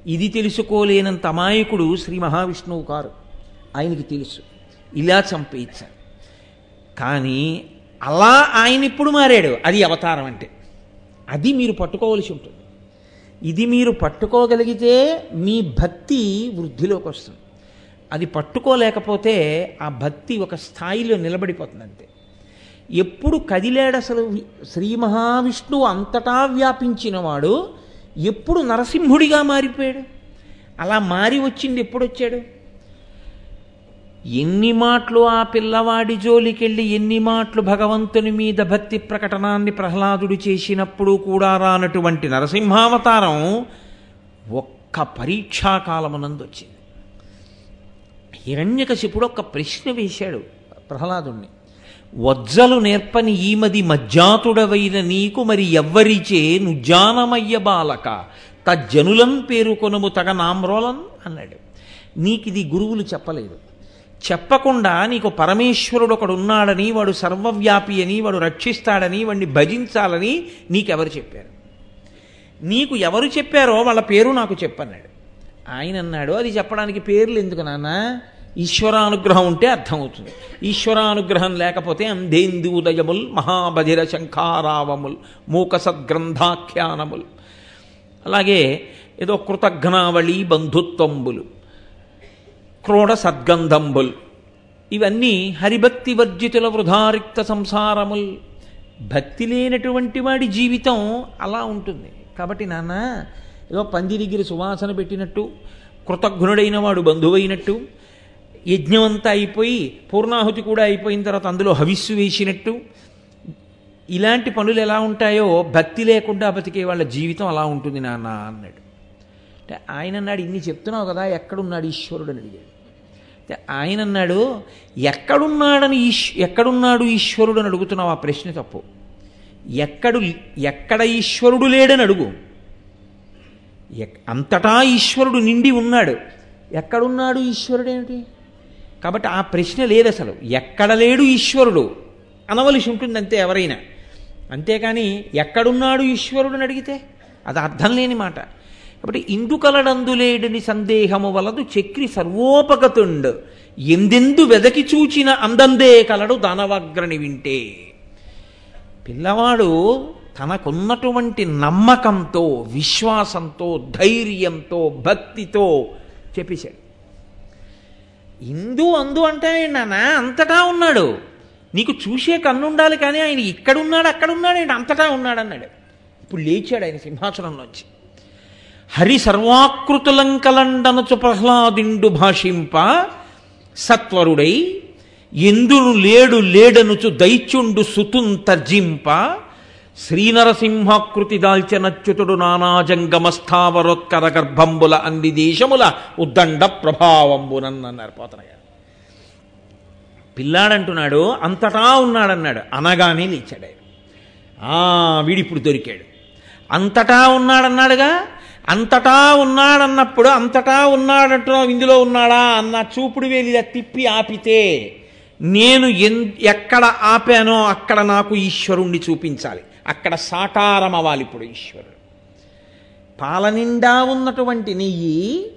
B: ఇది తెలుసుకోలేనంత అమాయకుడు శ్రీ మహావిష్ణువు కారు ఆయనకి తెలుసు. ఇలా చంపేయించాడు కానీ అలా ఆయన ఇప్పుడు మారాడు. అది అవతారం అంటే. అది మీరు పట్టుకోవలసి ఉంటుంది. ఇది మీరు పట్టుకోగలిగితే మీ భక్తి వృద్ధిలోకి వస్తుంది. అది పట్టుకోలేకపోతే ఆ భక్తి ఒక స్థాయిలో నిలబడిపోతుంది అంతే ఎప్పుడు కదిలాడు అసలు శ్రీ మహావిష్ణువు అంతటా వ్యాపించినవాడు ఎప్పుడు నరసింహుడిగా మారిపోయాడు. అలా మారి వచ్చింది ఎప్పుడొచ్చాడు ఎన్ని మాటలు ఆ పిల్లవాడి జోలికెళ్ళి ఎన్ని మాటలు భగవంతుని మీద భక్తి ప్రకటనాన్ని ప్రహ్లాదుడు చేసినప్పుడు కూడా రానటువంటి నరసింహావతారం ఒక్క పరీక్షాకాలమునందు వచ్చింది హిరణ్యకశిపుడు ఒక ప్రశ్న వేశాడు ప్రహ్లాదుణ్ణి. వజ్జలు నేర్పని ఈమది మజ్జాతుడవైన నీకు మరి ఎవ్వరిచే నుజ్జానమయ్య బాలక తజ్జనులం పేరుకొనుము తగ నామ్రోలం అన్నాడు. నీకిది గురువులు చెప్పలేదు. చెప్పకుండా నీకు పరమేశ్వరుడు ఒకడు ఉన్నాడని వాడు సర్వవ్యాపి అని వాడు రక్షిస్తాడని వాడిని భజించాలని నీకెవరు చెప్పారు? నీకు ఎవరు చెప్పారో వాళ్ళ పేరు నాకు చెప్పన్నాడు. ఆయన అన్నాడు అది చెప్పడానికి పేర్లు ఎందుకు నాన్న? ఈశ్వరానుగ్రహం ఉంటే అర్థమవుతుంది. ఈశ్వరానుగ్రహం లేకపోతే అంధేందూదయముల్ మహాబధిర శంఖారావముల్ మూక సద్గ్రంథాఖ్యానముల్ అలాగే ఏదో కృతఘ్నావళి బంధుత్వంబులు. క్రోడ సద్గంధంబుల్. ఇవన్నీ హరిభక్తి వర్జితుల వృధారిక్త సంసారముల్. భక్తి లేనటువంటి వాడి జీవితం అలా ఉంటుంది. కాబట్టి నాన్న ఏదో పందిరిగిరి సువాసన పెట్టినట్టు కృతజ్ఞుడైన వాడు బంధువైనట్టు యజ్ఞమంతా అయిపోయి పూర్ణాహుతి కూడా అయిపోయిన తర్వాత అందులో హవిస్సు వేసినట్టు ఇలాంటి పనులు ఎలా ఉంటాయో భక్తి లేకుండా బతికే వాళ్ళ జీవితం అలా ఉంటుంది నాన్న అన్నాడు. అంటే ఆయన అన్నాడు ఇన్ని చెప్తున్నావు కదా ఎక్కడున్నాడు ఈశ్వరుడు? అని అడిగాడు. ఆయన అన్నాడు ఎక్కడున్నాడని ఈశ్ ఎక్కడున్నాడు ఈశ్వరుడు అని అడుగుతున్నావు? ఆ ప్రశ్న తప్పు. ఎక్కడు ఎక్కడ ఈశ్వరుడు లేడని అడుగు. అంతటా ఈశ్వరుడు నిండి ఉన్నాడు. ఎక్కడున్నాడు ఈశ్వరుడు ఏమిటి? కాబట్టి ఆ ప్రశ్న లేదు అసలు. ఎక్కడ లేడు ఈశ్వరుడు? అనవలసి ఉంటుంది అంతే ఎవరైనా. అంతేకాని ఎక్కడున్నాడు ఈశ్వరుడు అని అడిగితే అది అర్థం లేని మాట. కాబట్టి ఇందుకలడందులేడని సందేహము వలదు చక్రి సర్వోపగతుండు. ఎందెందు వెదకి చూచిన అందందే కలడు దానవాగ్రని వింటే. పిల్లవాడు తనకున్నటువంటి నమ్మకంతో విశ్వాసంతో ధైర్యంతో భక్తితో చెప్పేశాడు. ఇందు అందు అంటే నాన్న అంతటా ఉన్నాడు. నీకు చూసే కన్నుండాలి కానీ ఆయన ఇక్కడున్నాడు అక్కడున్నాడు ఆయన అంతటా ఉన్నాడు అన్నాడు ఇప్పుడు లేచాడు ఆయన సింహాసనంలోంచి హరి సర్వాకృతులంకలండనచు ప్రహ్లాదిండు భాషింప సత్వరుడై ఎందును లేడు లేడనుచు దైత్యుండు సుతున్ తర్జింప శ్రీనరసింహాకృతి దాల్చనచ్యుతుడు నానాజంగమస్థావరోత్కర గర్భంబుల అన్ని దేశముల ఉద్దండ ప్రభావంబునన్నారు పోతనయ్య. పిల్లాడంటున్నాడు అంతటా ఉన్నాడన్నాడు. అనగానే లేచాడు ఆయన. ఆ వీడిప్పుడు దొరికాడు. అంతటా ఉన్నాడన్నాడుగా? అంతటా ఉన్నాడన్నప్పుడు అంతటా ఉన్నాడంటున్నావు ఇందులో ఉన్నాడా అన్న చూపుడు వేలిలా తిప్పి ఆపితే నేను ఎన్ ఎక్కడ ఆపానో అక్కడ నాకు ఈశ్వరుణ్ణి చూపించాలి. అక్కడ సాకారం అవ్వాలి ఇప్పుడు ఈశ్వరుడు. పాలనిండా ఉన్నటువంటి నెయ్యి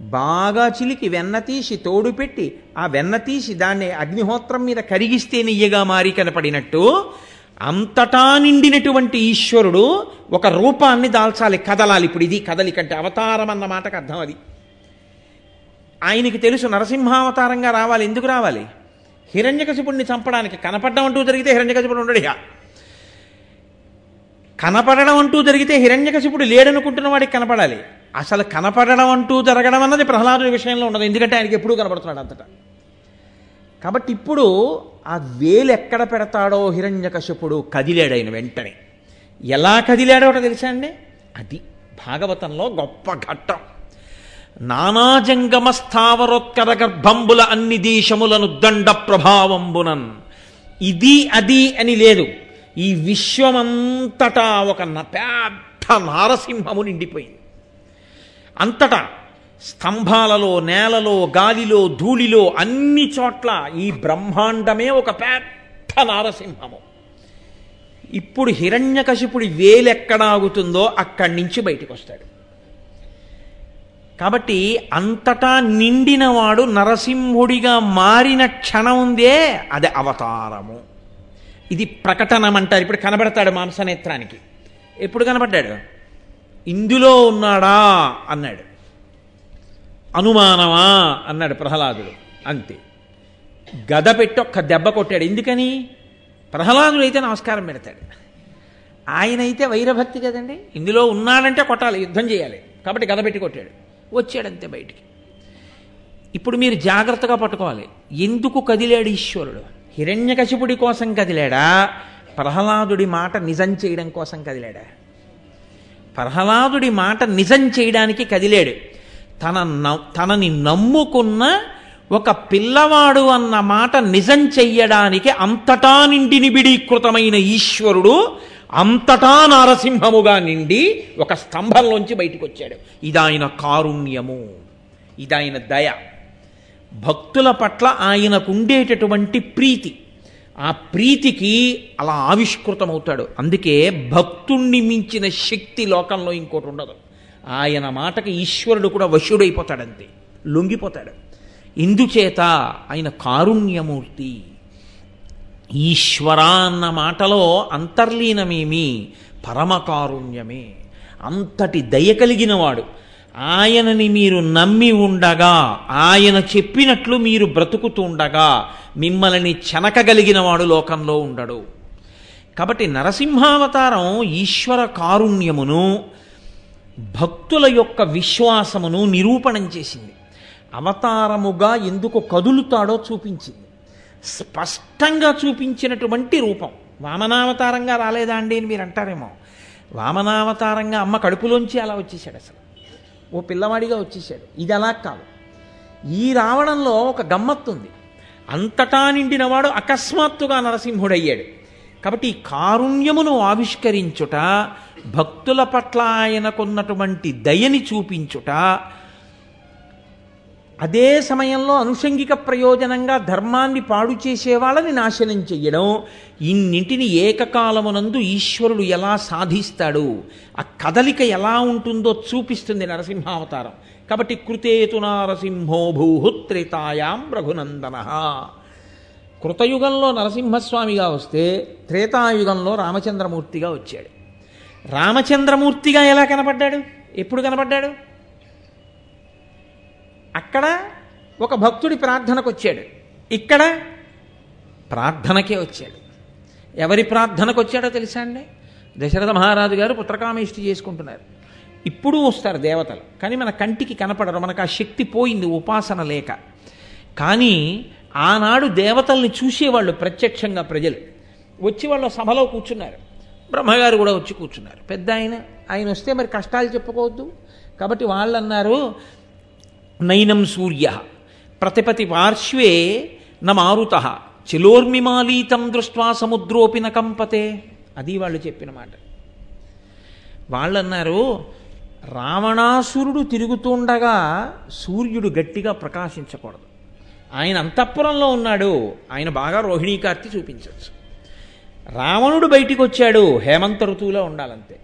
B: బాగా చిలికి వెన్న తీసి తోడు పెట్టి ఆ వెన్న తీసి దాన్ని అగ్నిహోత్రం మీద కరిగిస్తే నెయ్యగా మారి కనపడినట్టు అంతటా నిండినటువంటి ఈశ్వరుడు ఒక రూపాన్ని దాల్చాలి కదలాలి. ఇప్పుడు ఇది కదలికంటే అవతారం అన్న మాటకు అర్థం అది. ఆయనకి తెలుసు నరసింహావతారంగా రావాలి. ఎందుకు రావాలి? హిరణ్యకశిపుడిని చంపడానికి కనపడడం అంటూ జరిగితే హిరణ్యకశిపుడు ఉండడు ఇక కనపడడం అంటూ జరిగితే హిరణ్యకశిపుడు లేడనుకుంటున్న వాడికి కనపడాలి. అసలు కనపడడం అంటూ జరగడం అన్నది ప్రహ్లాదుడి విషయంలో ఉండదు. ఎందుకంటే ఆయనకి ఎప్పుడూ కనపడుతున్నాడు అంతటా. కాబట్టి ఇప్పుడు ఆ వేలు ఎక్కడ పెడతాడో హిరణ్యకశపుడు కదిలాడు ఆయన వెంటనే. ఎలా కదిలాడో తెలుసా అండి? అది భాగవతంలో గొప్ప ఘట్టం. నానాజంగమ స్థావరోత్కర గర్భంబుల అన్ని దేశములను దండ ప్రభావంబునన్. ఇది అది అని లేదు. ఈ విశ్వమంతటా ఒక న- పెద్ద నారసింహము నిండిపోయింది. అంతటా స్తంభాలలో నేలలో గాలిలో ధూళిలో అన్ని చోట్ల ఈ బ్రహ్మాండమే ఒక పెద్ద నారసింహము. ఇప్పుడు హిరణ్యకశిపుడి వేలెక్కడాగుతుందో అక్కడి నుంచి బయటికి వస్తాడు కాబట్టి అంతటా నిండినవాడు నరసింహుడిగా మారిన క్షణం ఉందే అది అవతారము. ఇది ప్రకటనం అంటారు. ఇప్పుడు కనబడతాడు మాంసనేత్రానికి. ఎప్పుడు కనబడ్డాడు? ఇందులో ఉన్నాడా? అన్నాడు. అనుమానమా? అన్నాడు ప్రహ్లాదుడు. అంతే. గద పెట్టి ఒక్క దెబ్బ కొట్టాడు. ఎందుకని? ప్రహ్లాదుడు అయితే నమస్కారం పెడతాడు. ఆయన అయితే వైరభక్తి కదండి. ఇందులో ఉన్నాడంటే కొట్టాలి యుద్ధం చేయాలి. కాబట్టి గద పెట్టి కొట్టాడు. వచ్చాడంతే బయటికి. ఇప్పుడు మీరు జాగ్రత్తగా పట్టుకోవాలి. ఎందుకు కదిలాడు ఈశ్వరుడు? హిరణ్యకశిపుడి కోసం కదిలాడా? ప్రహ్లాదుడి మాట నిజం చేయడం కోసం కదిలాడా? ప్రహ్లాదుడి మాట నిజం చేయడానికి కదిలాడు. తన తనని నమ్ముకున్న ఒక పిల్లవాడు అన్న మాట నిజం చెయ్యడానికి అంతటా నిండి నిబిడీకృతమైన ఈశ్వరుడు అంతటా నారసింహముగా నిండి ఒక స్తంభంలోంచి బయటకు వచ్చాడు ఇదాయన కారుణ్యము. ఇదాయన దయ. భక్తుల పట్ల ఆయనకుండేటటువంటి ప్రీతి. ఆ ప్రీతికి అలా ఆవిష్కృతమవుతాడు. అందుకే భక్తుణ్ణి మించిన శక్తి లోకంలో ఇంకోటి ఉండదు. ఆయన మాటకి ఈశ్వరుడు కూడా వశుడైపోతాడంతే లొంగిపోతాడు. ఇందుచేత ఆయన కారుణ్యమూర్తి. ఈశ్వర అన్న మాటలో అంతర్లీనమేమి పరమకారుణ్యమే. అంతటి దయ కలిగినవాడు. ఆయనని మీరు నమ్మి ఉండగా ఆయన చెప్పినట్లు మీరు బ్రతుకుతుండగా మిమ్మల్ని చెనకగలిగినవాడు లోకంలో ఉండడు. కాబట్టి నరసింహావతారం ఈశ్వర కారుణ్యమును భక్తుల యొక్క విశ్వాసమును నిరూపణం చేసింది. అవతారముగా ఎందుకు కదులుతాడో చూపించింది. స్పష్టంగా చూపించినటువంటి రూపం. వామనావతారంగా రాలేదా అండి అని మీరు అంటారేమో. వామనావతారంగా అమ్మ కడుపులోంచి అలా వచ్చేసాడు అసలు. ఓ పిల్లవాడిగా వచ్చేసాడు ఇది అలా కాదు. ఈ రావడంలో ఒక గమ్మత్తుంది అంతటా నిండినవాడు అకస్మాత్తుగా నరసింహుడయ్యాడు. కాబట్టి ఈ కారుణ్యమును ఆవిష్కరించుట భక్తుల పట్ల ఆయనకున్నటువంటి దయని చూపించుట అదే సమయంలో అనుషంగిక ప్రయోజనంగా ధర్మాన్ని పాడు చేసే వాళ్ళని నాశనం చెయ్యడం ఇన్నింటిని ఏకకాలమునందు ఈశ్వరుడు ఎలా సాధిస్తాడు ఆ కదలిక ఎలా ఉంటుందో చూపిస్తుంది నరసింహావతారం. కాబట్టి కృతేతు నారసింహో భూహుత్రితాయాం రఘునందన. కృతయుగంలో నరసింహస్వామిగా వస్తే త్రేతాయుగంలో రామచంద్రమూర్తిగా వచ్చాడు. రామచంద్రమూర్తిగా ఎలా కనపడ్డాడు? ఎప్పుడు కనపడ్డాడు? అక్కడ ఒక భక్తుడి ప్రార్థనకు వచ్చాడు. ఇక్కడ ప్రార్థనకే వచ్చాడు. ఎవరి ప్రార్థనకు వచ్చాడో తెలుసా అండి? దశరథ మహారాజు గారు పుత్రకామేష్టి చేసుకుంటున్నారు. ఇప్పుడు వస్తారు దేవతలు. కానీ మన కంటికి కనపడరు. మనకు ఆ శక్తి పోయింది ఉపాసన లేక. కానీ ఆనాడు దేవతల్ని చూసేవాళ్ళు ప్రత్యక్షంగా ప్రజలు. వచ్చి వాళ్ళ సభలో కూర్చున్నారు. బ్రహ్మగారు కూడా వచ్చి కూర్చున్నారు. పెద్ద ఆయన ఆయన వస్తే మరి కష్టాలు చెప్పుకోవద్దు. కాబట్టి వాళ్ళు అన్నారు నైనం సూర్య ప్రతిపతి పార్శ్వే న మారుత చిలోర్మిమాలీతం దృష్ట్వా సముద్రోపి కంపతే అది వాళ్ళు చెప్పిన మాట. వాళ్ళు అన్నారు రావణాసురుడు తిరుగుతుండగా సూర్యుడు గట్టిగా ప్రకాశించకూడదు. ఆయన అంతఃపురంలో ఉన్నాడు. ఆయన బాగా రోహిణీకార్తి చూపించవచ్చు రావణుడు బయటికి వచ్చాడు హేమంత ఋతువులో ఉండాలంతే.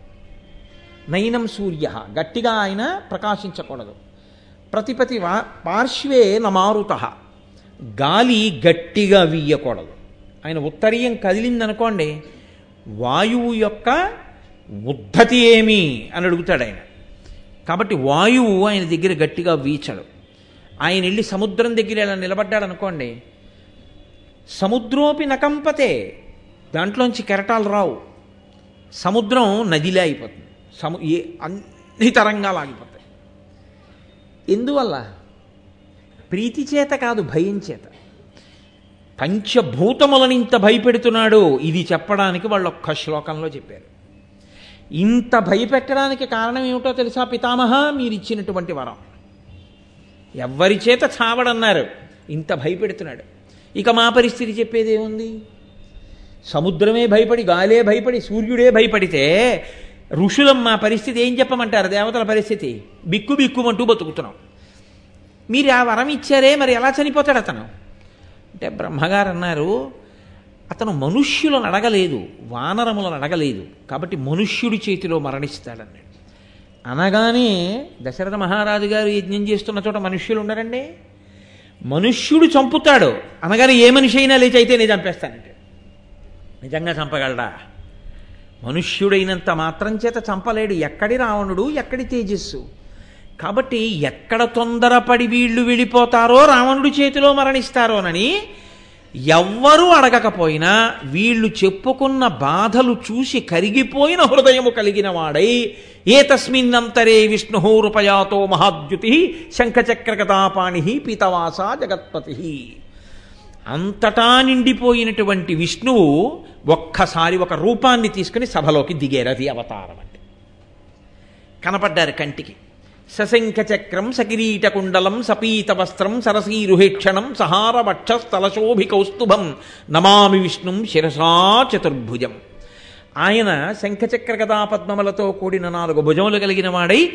B: నైనం సూర్య. గట్టిగా ఆయన ప్రకాశించకూడదు. ప్రతిపతి పార్శ్వే నమారుత. గాలి గట్టిగా వీయకూడదు. ఆయన ఉత్తరీయం కదిలిందనుకోండి వాయువు యొక్క ఉద్ధతి ఏమి? అని అడుగుతాడు ఆయన. కాబట్టి వాయువు ఆయన దగ్గర గట్టిగా వీచడు. ఆయన వెళ్ళి సముద్రం దగ్గర ఇలా నిలబడ్డాడు అనుకోండి సముద్రోపి నకంపతే దాంట్లోంచి కెరటాలు రావు. సముద్రం నదిలే అయిపోతుంది. సము ఏ అన్ని తరంగాలు ఆగిపోతాయి. ఎందువల్ల? ప్రీతి చేత కాదు భయం చేత. పంచభూతములనింత భయపెడుతున్నాడు ఇది చెప్పడానికి వాళ్ళు ఒక్క శ్లోకంలో చెప్పారు. ఇంత భయపెట్టడానికి కారణం ఏమిటో తెలుసా పితామహ? మీరు ఇచ్చినటువంటి వరం. ఎవ్వరి చేత చావడన్నారు. ఇంత భయపెడుతున్నాడు. ఇక మా పరిస్థితి చెప్పేదేముంది సముద్రమే భయపడి గాలే భయపడి సూర్యుడే భయపడితే ఋషులం మా పరిస్థితి ఏం చెప్పమంటారు? దేవతల పరిస్థితి? బిక్కు బిక్కుమంటూ బతుకుతున్నాం. మీరు ఆ వరం ఇచ్చారే మరి ఎలా చనిపోతాడు అతను? అంటే బ్రహ్మగారు అన్నారు అతను మనుష్యులను అడగలేదు వానరములను అడగలేదు. కాబట్టి మనుష్యుడి చేతిలో మరణిస్తాడన్నాడు. అనగానే దశరథ మహారాజు గారు యజ్ఞం చేస్తున్న చోట మనుష్యులు ఉండరండి. మనుష్యుడు చంపుతాడు. అనగానే ఏ మనిషి అయినా లేచి అయితే నేను చంపేస్తానంటే. నిజంగా చంపగలడా? మనుష్యుడైనంత మాత్రం చేత చంపలేడు. ఎక్కడి రావణుడు ఎక్కడి తేజస్సు? కాబట్టి ఎక్కడ తొందరపడి వీళ్ళు వెళ్ళిపోతారో రావణుడి చేతిలో మరణిస్తారోనని ఎవ్వరూ అడగకపోయినా వీళ్ళు చెప్పుకున్న బాధలు చూసి కరిగిపోయిన హృదయము కలిగిన వాడై ఏ తస్మిన్నంతరే విష్ణు రూపయాతో మహాద్యుతి శంఖచక్రగతాపాణి పీతవాస జగత్పతి. అంతటా నిండిపోయినటువంటి విష్ణువు ఒక్కసారి ఒక రూపాన్ని తీసుకుని సభలోకి దిగారు. అది అవతారం అంటే. కనపడ్డారు కంటికి. సశంఖచక్రం సకిరీటకుండలం సపీత వస్త్రం సరసీరుహేక్షణం సహారవక్షస్థలశోభికౌస్తుభం కౌస్తుభం నమామి విష్ణుం శిరసా చతుర్భుజం. ఆయన శంఖచక్ర గదా పద్మములతో కూడిన నాలుగు భుజములు కలిగిన వాడై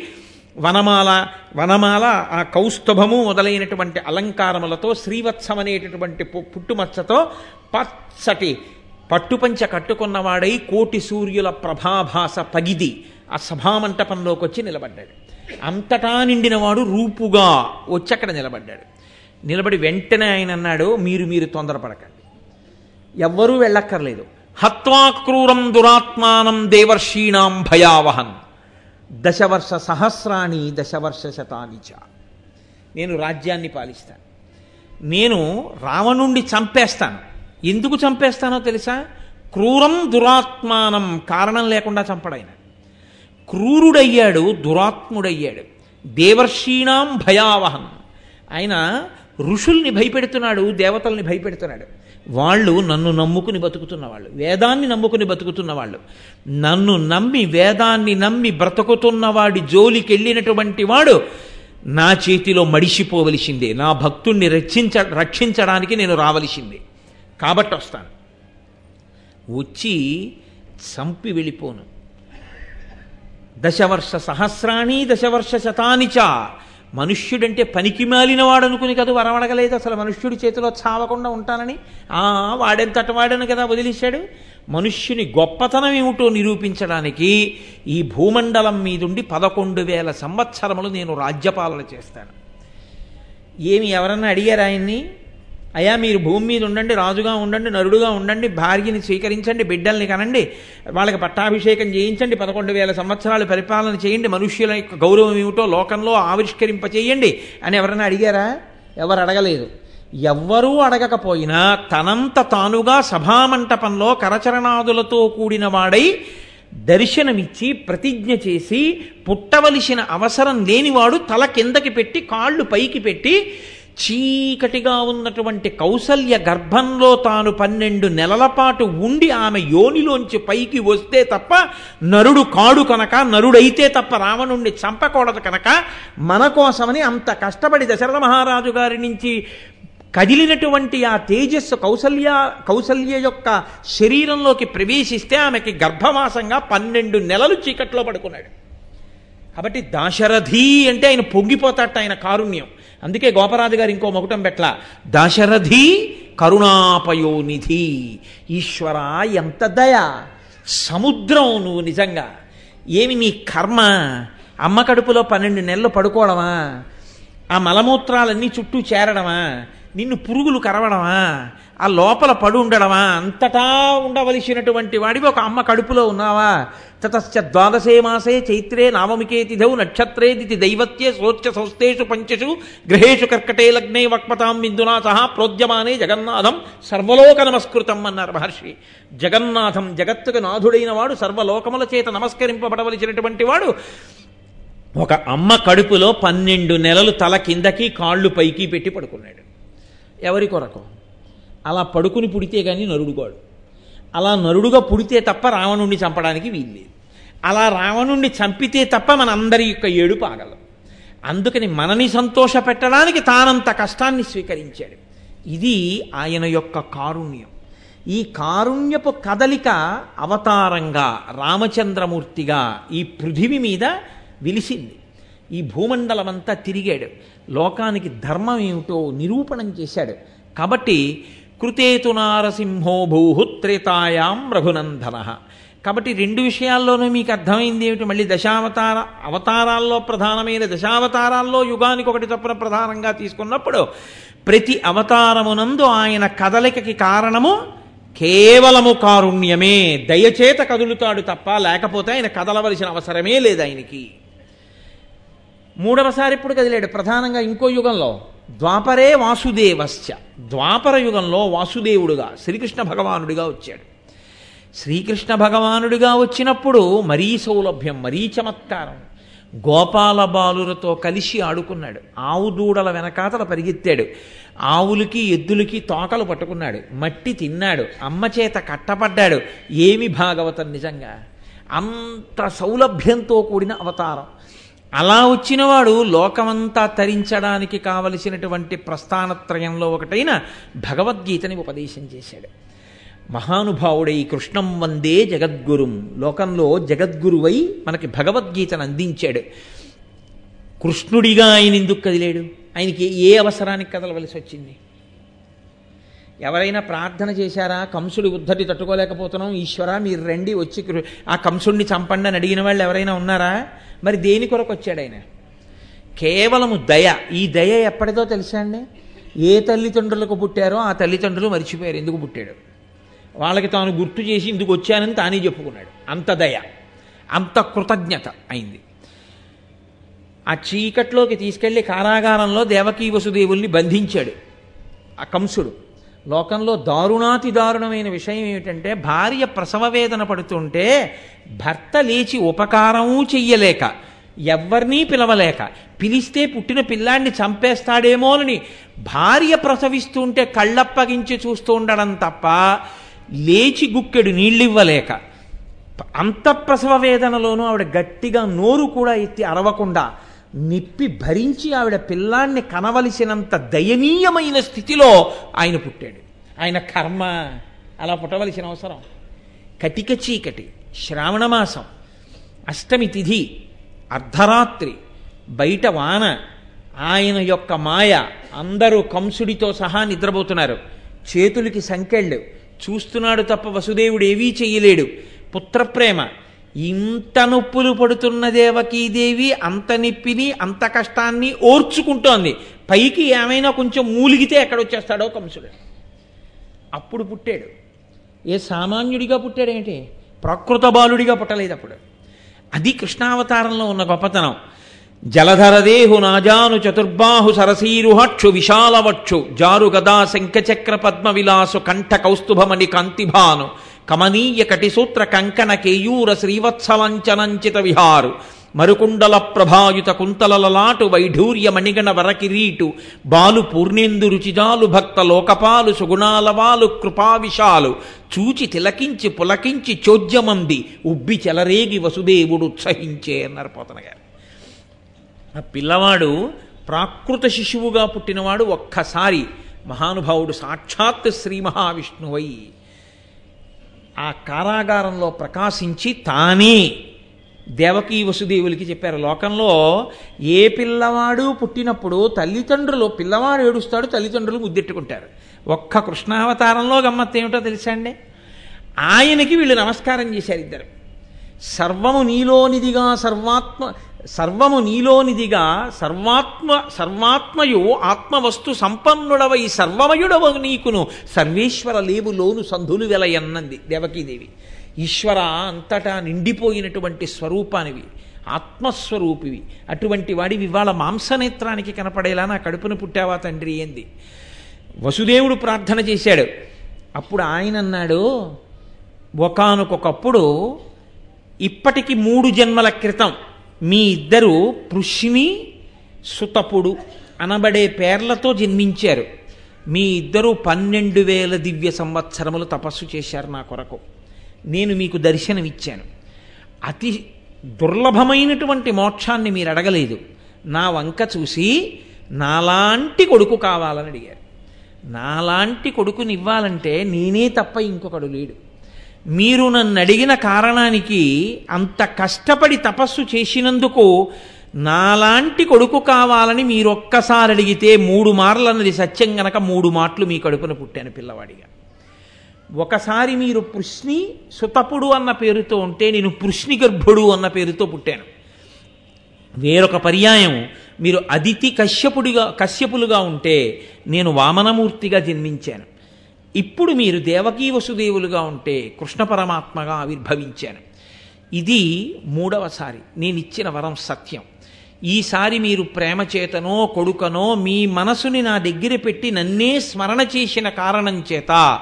B: వనమాల వనమాల ఆ కౌస్తుభము మొదలైనటువంటి అలంకారములతో శ్రీవత్సం అనేటటువంటి పు- పుట్టుమచ్చతో పచ్చటి పట్టుపంచ కట్టుకున్నవాడై కోటి సూర్యుల ప్రభాభాస పగిది ఆ సభామంటపంలోకి వచ్చి నిలబడ్డాడు. అంతటా నిండినవాడు రూపుగా వచ్చి అక్కడ నిలబడ్డాడు. నిలబడి వెంటనే ఆయన అన్నాడు మీరు మీరు తొందరపడకండి. ఎవ్వరూ వెళ్ళక్కర్లేదు. హత్వాక్రూరం దురాత్మానం దేవర్షీణాం భయావహన్ దశవర్ష సహస్రాణి దశవర్ష శతానిచ నేను రాజ్యాన్ని పాలిస్తాను. నేను రావణుణ్ణి చంపేస్తాను. ఎందుకు చంపేస్తానో తెలుసా? క్రూరం దురాత్మానం కారణం లేకుండా చంపడైన క్రూరుడయ్యాడు దురాత్ముడయ్యాడు. దేవర్షీణాం భయావహం. ఆయన ఋషుల్ని భయపెడుతున్నాడు దేవతల్ని భయపెడుతున్నాడు. వాళ్ళు నన్ను నమ్ముకుని బతుకుతున్న వాళ్ళు వేదాన్ని నమ్ముకుని బతుకుతున్న వాళ్ళు. నన్ను నమ్మి వేదాన్ని నమ్మి బ్రతుకుతున్న వాడి జోలికి వెళ్ళినటువంటి వాడు నా చేతిలో మడిసిపోవలసిందే. నా భక్తుణ్ణి రక్షించ రక్షించడానికి నేను రావలసిందే. కాబట్టి వస్తాను. వచ్చి చంపి వెళ్ళిపోను. దశవర్ష సహస్రాణి దశవర్ష శతాని చ. మనుష్యుడంటే పనికి మాలినవాడు అనుకుని కదా వరమడగలేదు అసలు మనుష్యుడి చేతిలో చావకుండా ఉంటానని ఆ వాడెంతట వాడని కదా వదిలేశాడు. మనుష్యుని గొప్పతనం ఏమిటో నిరూపించడానికి ఈ భూమండలం మీదుండి పదకొండు వేల సంవత్సరములు నేను రాజ్యపాలన చేస్తాను. ఏమి ఎవరన్నా అడిగారు ఆయన్ని? అయ్యా మీరు భూమి మీద ఉండండి రాజుగా ఉండండి నరుడుగా ఉండండి భార్యని స్వీకరించండి బిడ్డల్ని కనండి వాళ్ళకి పట్టాభిషేకం చేయించండి పదకొండు వేల సంవత్సరాలు పరిపాలన చేయండి మనుష్యుల యొక్క గౌరవం ఏమిటో లోకంలో ఆవిష్కరింపచేయండి అని ఎవరైనా అడిగారా? ఎవరు అడగలేదు. ఎవ్వరూ అడగకపోయినా తనంత తానుగా సభామంటపంలో కరచరణాదులతో కూడిన వాడై దర్శనమిచ్చి ప్రతిజ్ఞ చేసి పుట్టవలసిన అవసరం లేనివాడు తల కిందకి పెట్టి కాళ్ళు పైకి పెట్టి చీకటిగా ఉన్నటువంటి కౌసల్య గర్భంలో తాను పన్నెండు నెలల పాటు ఉండి ఆమె యోనిలోంచి పైకి వస్తే తప్ప నరుడు కాడు కనుక నరుడైతే తప్ప రావణుణ్ణి చంపకూడదు కనుక మన కోసమని అంత కష్టపడి దశరథ మహారాజు గారి నుంచి కదిలినటువంటి ఆ తేజస్సు కౌసల్య కౌసల్య యొక్క శరీరంలోకి ప్రవేశిస్తే ఆమెకి గర్భవాసంగా పన్నెండు నెలలు చీకట్లో పడుకున్నాడు. కాబట్టి దాశరథి అంటే ఆయన పొంగిపోతాట ఆయన కారుణ్యం. అందుకే గోపరాజు గారు ఇంకో మకుటం పెట్ల దశరథి కరుణాపయోనిధి ఈశ్వర ఎంత దయ సముద్రం నువ్వు నిజంగా. ఏమి నీ కర్మ? అమ్మ కడుపులో పన్నెండు నెలలు పడుకోవడమా? ఆ మలమూత్రాలన్నీ చుట్టూ చేరడమా? నిన్ను పురుగులు కరవడమా? ఆ లోపల పడు ఉండడమా? అంతటా ఉండవలసినటువంటి వాడివి ఒక అమ్మ కడుపులో ఉన్నావా? తతశ్చ ద్వాదశే మాసే చైత్రే నామమికే తిథౌ నక్షత్రే దితి దైవత్యే సోచ్య సంస్థేషు పంచషు గ్రహేషు కర్కటే లగ్నే వక్పతాం బిందునా సహా ప్రోద్యమానే జగన్నాథం సర్వలోక నమస్కృతం అన్నారు మహర్షి. జగన్నాథం జగత్తుకు నాథుడైన వాడు సర్వలోకముల చేత నమస్కరింపబడవలసినటువంటి వాడు. ఒక అమ్మ కడుపులో పన్నెండు నెలలు తల కిందకి కాళ్ళు పైకి పెట్టి పడుకున్నాడు. ఎవరి కొరకు? అలా పడుకుని పుడితే కానీ నరుడుగాడు అలా నరుడుగా పుడితే తప్ప రావణుణ్ణి చంపడానికి వీల్లేదు. అలా రావణుణ్ణి చంపితే తప్ప మన అందరి యొక్క ఏడుపు ఆగలం. అందుకని మనని సంతోష పెట్టడానికి తానంత కష్టాన్ని స్వీకరించాడు. ఇది ఆయన యొక్క కారుణ్యం. ఈ కారుణ్యపు కదలిక అవతారంగా రామచంద్రమూర్తిగా ఈ పృథివి మీద విలిసింది. ఈ భూమండలమంతా తిరిగాడు. లోకానికి ధర్మం ఏమిటో నిరూపణం చేశాడు. కాబట్టి కృతేతు నారసింహో భూహుత్రేతాయాం రఘునందన. కాబట్టి రెండు విషయాల్లోనూ మీకు అర్థమైంది ఏమిటి? మళ్ళీ దశావతార అవతారాల్లో ప్రధానమైన దశావతారాల్లో యుగానికి ఒకటి చొప్పున ప్రధానంగా తీసుకున్నప్పుడు ప్రతి అవతారమునందు ఆయన కదలికకి కారణము కేవలము కారుణ్యమే. దయచేత కదులుతాడు తప్ప లేకపోతే ఆయన కదలవలసిన అవసరమే లేదు ఆయనకి. మూడవసారి ఇప్పుడు కదిలాడు. ప్రధానంగా ఇంకో యుగంలో ద్వాపరే వాసుదేవశ్చ. ద్వాపర యుగంలో వాసుదేవుడుగా శ్రీకృష్ణ భగవానుడిగా వచ్చాడు. శ్రీకృష్ణ భగవానుడిగా వచ్చినప్పుడు మరీ సౌలభ్యం మరీ చమత్కారం. గోపాల బాలులతో కలిసి ఆడుకున్నాడు. ఆవు దూడల వెనకాతల పరిగెత్తాడు. ఆవులకి ఎద్దులకి తోకలు పట్టుకున్నాడు. మట్టి తిన్నాడు. అమ్మ చేత కట్టపడ్డాడు ఏమి భాగవతం నిజంగా? అంత సౌలభ్యంతో కూడిన అవతారం. అలా వచ్చినవాడు లోకమంతా తరించడానికి కావలసినటువంటి ప్రస్థానత్రయంలో ఒకటైన భగవద్గీతని ఉపదేశం చేశాడు. మహానుభావుడై కృష్ణం వందే జగద్గురుం. లోకంలో జగద్గురువై మనకి భగవద్గీతను అందించాడు. కృష్ణుడిగా ఆయన ఎందుకు కదిలేడు? ఆయనకి ఏ అవసరానికి కదలవలసి వచ్చింది? ఎవరైనా ప్రార్థన చేశారా? కంసుడి ఉద్ధరి తట్టుకోలేకపోతున్నాం. ఈశ్వర మీరు రండి వచ్చి ఆ కంసుడిని చంపండి అని అడిగిన వాళ్ళు ఎవరైనా ఉన్నారా? మరి దేని కొరకు వచ్చాడు ఆయన? కేవలము దయ. ఈ దయ ఎప్పటిదో తెలుసా అండి? ఏ తల్లిదండ్రులకు పుట్టారో ఆ తల్లిదండ్రులు మర్చిపోయారు. ఎందుకు పుట్టాడు? వాళ్ళకి తాను గుర్తు చేసి ఇందుకు వచ్చానని తానే చెప్పుకున్నాడు. అంత దయ. అంత కృతజ్ఞత అయింది. ఆ చీకట్లోకి తీసుకెళ్ళి కారాగారంలో దేవకీ వసుదేవుల్ని బంధించాడు. ఆ కంసుడు. లోకంలో దారుణాతి దారుణమైన విషయం ఏమిటంటే భార్య ప్రసవ వేదన పడుతుంటే భర్త లేచి ఉపకారము చెయ్యలేక ఎవ్వరినీ పిలవలేక పిలిస్తే పుట్టిన పిల్లాన్ని చంపేస్తాడేమోనని భార్య ప్రసవిస్తుంటే కళ్ళప్పగించి చూస్తూ ఉండడం తప్ప లేచి గుక్కెడు నీళ్ళివ్వలేక అంత ప్రసవ వేదనలోనూ ఆవిడ గట్టిగా నోరు కూడా ఎత్తి అరవకుండా నిప్పి భరించి ఆవిడ పిల్లాన్ని కనవలసినంత దయనీయమైన స్థితిలో ఆయన పుట్టాడు. ఆయన కర్మ అలా పుట్టవలసిన అవసరం. కటిక చీకటి శ్రావణమాసం అష్టమి తిథి అర్ధరాత్రి బయట వాన ఆయన యొక్క మాయ అందరూ కంసుడితో సహా నిద్రపోతున్నారు. చేతులకి సంకెళ్ళు చూస్తున్నాడు తప్ప వసుదేవుడు ఏవీ చెయ్యలేడు పుత్రప్రేమ ఇంత నొప్పులు పడుతున్న దేవకీదేవి అంత నిప్పిని అంత కష్టాన్ని ఓర్చుకుంటోంది. పైకి ఏమైనా కొంచెం మూలిగితే ఎక్కడొచ్చేస్తాడో కంసుడు. అప్పుడు పుట్టాడు. ఏ సామాన్యుడిగా పుట్టాడేంటి ప్రకృత బాలుడిగా పుట్టలేదు అప్పుడు. అది కృష్ణావతారంలో ఉన్న గొప్పతనం. జలధరదేహు నాజాను చతుర్బాహు సరసీరుహక్షు విశాలవక్షు జారు గదా శంఖచక్ర పద్మ విలాసు కంఠ కౌస్తుభమణి కాంతిభాను. కమనీయ కటిసూత్ర కంకణ కేయూర శ్రీవత్సలంచనంచిత విహారు మరుకుండల ప్రభాయుత కుంతలలలాటు వైఢూర్య మణిగణ వరకిరీటు బాలు పూర్ణేందు రుచిజాలు భక్త లోకపాలు సుగుణాలవాలు కృపావిషాలు చూచి తిలకించి పులకించి చోద్యమంది. ఉబ్బి చెలరేగి వసుదేవుడు ఉత్సహించే అన్నారు పోతన గారు. ఆ పిల్లవాడు ప్రాకృత శిశువుగా పుట్టినవాడు ఒక్కసారి. మహానుభావుడు సాక్షాత్ శ్రీ మహావిష్ణువై. ఆ కారాగారంలో ప్రకాశించి తానే. దేవకీ వసుదేవులకి చెప్పారు లోకంలో ఏ పిల్లవాడు పుట్టినప్పుడు తల్లిదండ్రులు పిల్లవాడు ఏడుస్తాడు తల్లిదండ్రులు ముద్దెట్టుకుంటారు. ఒక్క కృష్ణావతారంలో గమ్మత్తు ఏమిటో తెలుసా అండి? ఆయనకి వీళ్ళు నమస్కారం చేశారు ఇద్దరు. సర్వము నీలోనిదిగా సర్వాత్మ సర్వము నీలోనిదిగా సర్వాత్మ సర్వాత్మయు ఆత్మవస్తు సంపన్నుడవై సర్వమయుడవ నీకును. సర్వేశ్వర లేవు లోను సంధులు వెలయన్నది దేవకీదేవి. ఈశ్వర అంతటా నిండిపోయినటువంటి స్వరూపానివి ఆత్మస్వరూపివి. అటువంటి వాడివి ఇవాళ మాంసనేత్రానికి కనపడేలా నా కడుపున పుట్టావా తండ్రి ఏంది? వసుదేవుడు ప్రార్థన చేశాడు. అప్పుడు ఆయన అన్నాడు ఒకనకొకప్పుడు ఇప్పటికి మూడు జన్మల క్రితం మీ ఇద్దరు పృష్ణి సుతపుడు అనబడే పేర్లతో జన్మించారు. మీ ఇద్దరు పన్నెండు వేల దివ్య సంవత్సరములు తపస్సు చేశారు నా కొరకు. నేను మీకు దర్శనమిచ్చాను. అతి దుర్లభమైనటువంటి మోక్షాన్ని మీరు అడగలేదు. నా వంక చూసి నాలాంటి కొడుకు కావాలని అడిగారు. నాలాంటి కొడుకుని ఇవ్వాలంటే నేనే తప్ప ఇంకొకడు లేడు. మీరు నన్ను అడిగిన కారణానికి అంత కష్టపడి తపస్సు చేసినందుకు నాలాంటి కొడుకు కావాలని మీరు ఒక్కసారి అడిగితే మూడు మార్లు అన్నది సత్యం గనక మూడు మాటలు మీ కడుపున పుట్టాను పిల్లవాడిగా. ఒకసారి మీరు పృష్ణి సుతపుడు అన్న పేరుతో ఉంటే నేను పృష్ణి గర్భుడు అన్న పేరుతో పుట్టాను. వేరొక పర్యాయం మీరు అదితి కశ్యపుడిగా కశ్యపులుగా ఉంటే నేను వామనమూర్తిగా జన్మించాను. ఇప్పుడు మీరు దేవకీ వసుదేవులుగా ఉంటే కృష్ణ పరమాత్మగా ఆవిర్భవించాను ఇది మూడవసారి నేను ఇచ్చిన వరం సత్యం. ఈసారి మీరు ప్రేమ చేతనో కొడుకనో మీ మనసుని నా దగ్గర పెట్టి నన్నే స్మరణ చేసిన కారణం చేత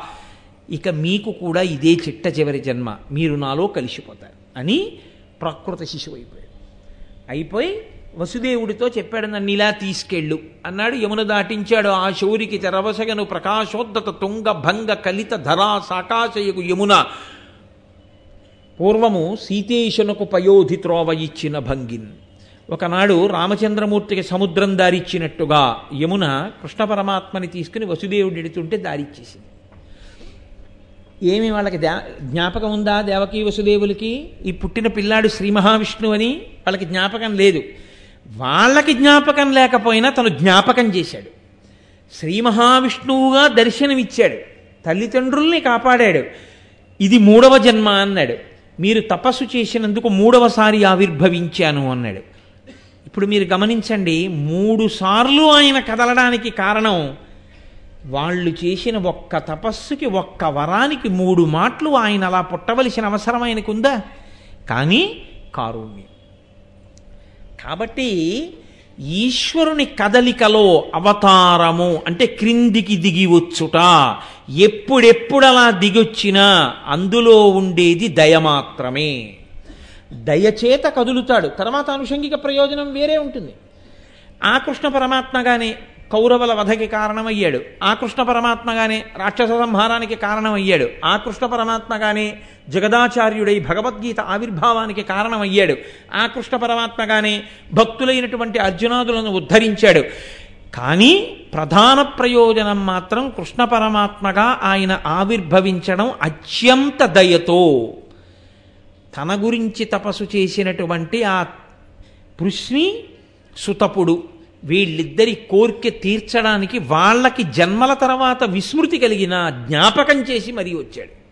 B: ఇక మీకు కూడా ఇదే చిట్ట చివరి జన్మ. మీరు నాలో కలిసిపోతారు. అని ప్రకృత శిశువు అయిపోయాడు. అయిపోయి వసుదేవుడితో చెప్పాడు నన్ను ఇలా తీసుకెళ్ళు. అన్నాడు యమున దాటించాడు ఆ శౌరికి తెరవసగను ప్రకాశోద్ధత తుంగ భంగ కలిత ధరా సాకాశయకు యమున. పూర్వము సీతేశునకు పయోధి త్రోవ ఇచ్చిన భంగిన్. ఒకనాడు రామచంద్రమూర్తికి సముద్రం దారిచ్చినట్టుగా యమున కృష్ణ పరమాత్మని తీసుకుని వసుదేవుడు ఎడుతుంటే దారిచ్చేసింది. ఏమి వాళ్ళకి జ్ఞాపకం ఉందా దేవకీ వసుదేవులకి? ఈ పుట్టిన పిల్లాడు శ్రీ మహావిష్ణువు అని వాళ్ళకి జ్ఞాపకం లేదు. వాళ్ళకి జ్ఞాపకం లేకపోయినా తను జ్ఞాపకం చేశాడు. శ్రీ మహావిష్ణువుగా దర్శనమిచ్చాడు. తల్లిదండ్రుల్ని కాపాడాడు. ఇది మూడవ జన్మ అన్నాడు. మీరు తపస్సు చేసినందుకు మూడవసారి ఆవిర్భవించాను అన్నాడు. ఇప్పుడు మీరు గమనించండి మూడు సార్లు ఆయన కదలడానికి కారణం వాళ్ళు చేసిన ఒక్క తపస్సుకి ఒక్క వరానికి మూడు మాటలు ఆయన అలా పుట్టవలసిన అవసరం ఆయనకుందా? కానీ కారుణ్యం. కాబట్టి ఈశ్వరుని కదలికలో అవతారము అంటే క్రిందికి దిగి వచ్చుట. ఎప్పుడెప్పుడు అలా దిగొచ్చినా అందులో ఉండేది దయ మాత్రమే. దయచేత కదులుతాడు. తర్వాత అనుషంగిక ప్రయోజనం వేరే ఉంటుంది. ఆ కృష్ణ పరమాత్మగానే కౌరవుల వధకి కారణమయ్యాడు. ఆ కృష్ణ పరమాత్మగానే రాక్షస సంహారానికి కారణమయ్యాడు. ఆ కృష్ణ పరమాత్మగానే జగదాచార్యుడై భగవద్గీత ఆవిర్భావానికి కారణమయ్యాడు. ఆ కృష్ణ పరమాత్మగానే భక్తులైనటువంటి అర్జునాదులను ఉద్ధరించాడు. కానీ ప్రధాన ప్రయోజనం మాత్రం కృష్ణ పరమాత్మగా ఆయన ఆవిర్భవించడం అత్యంత దయతో. తన గురించి తపస్సు చేసినటువంటి ఆ పృష్ణి సుతపుడు. వీళ్ళిద్దరి కోరిక తీర్చడానికి వాళ్ళకి జన్మల తర్వాత విస్మృతి కలిగిన జ్ఞాపకం చేసి మరీ వచ్చాడు.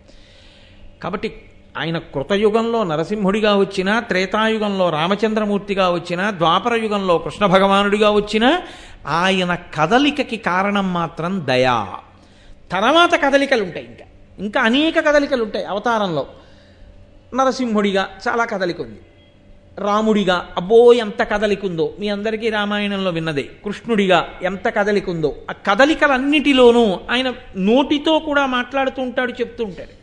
B: కాబట్టి ఆయన కృతయుగంలో నరసింహుడిగా వచ్చినా త్రేతాయుగంలో రామచంద్రమూర్తిగా వచ్చినా ద్వాపర యుగంలో కృష్ణ భగవానుడిగా వచ్చినా ఆయన కదలికకి కారణం మాత్రం దయా. తర్వాత కదలికలు ఉంటాయి ఇంకా. ఇంకా అనేక కదలికలు ఉంటాయి అవతారంలో. నరసింహుడిగా చాలా కదలిక ఉంది. రాముడిగా అబ్బో ఎంత కదలికుందో. మీ అందరికీ రామాయణంలో విన్నదే. కృష్ణుడిగా ఎంత కదలికుందో. ఆ కదలికలన్నిటిలోనూ ఆయన నోటితో కూడా మాట్లాడుతూ ఉంటాడు చెప్తూ ఉంటాడు.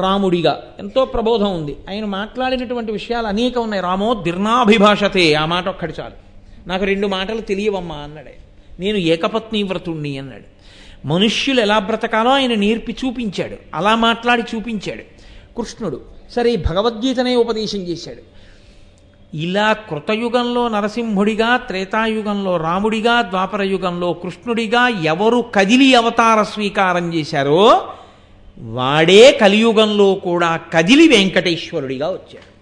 B: రాముడిగా ఎంతో ప్రబోధం ఉంది. ఆయన మాట్లాడినటువంటి విషయాలు అనేక ఉన్నాయి. రామో దిర్నాభిభాషతే ఆ మాట ఒక్కటి చాలు. నాకు రెండు మాటలు తెలియవమ్మా అన్నాడు నేను ఏకపత్ని వ్రతుణ్ణి అన్నాడు. మనుష్యులు ఎలా బ్రతకాలో ఆయన నేర్పి చూపించాడు. అలా మాట్లాడి చూపించాడు. కృష్ణుడు సరే ఈ భగవద్గీతనే ఉపదేశం చేశాడు. ఇలా కృతయుగంలో నరసింహుడిగా త్రేతాయుగంలో రాముడిగా ద్వాపర యుగంలో కృష్ణుడిగా ఎవరు కదిలి అవతార స్వీకారం చేశారో వాడే కలియుగంలో కూడా కదిలి వెంకటేశ్వరుడిగా వచ్చాడు.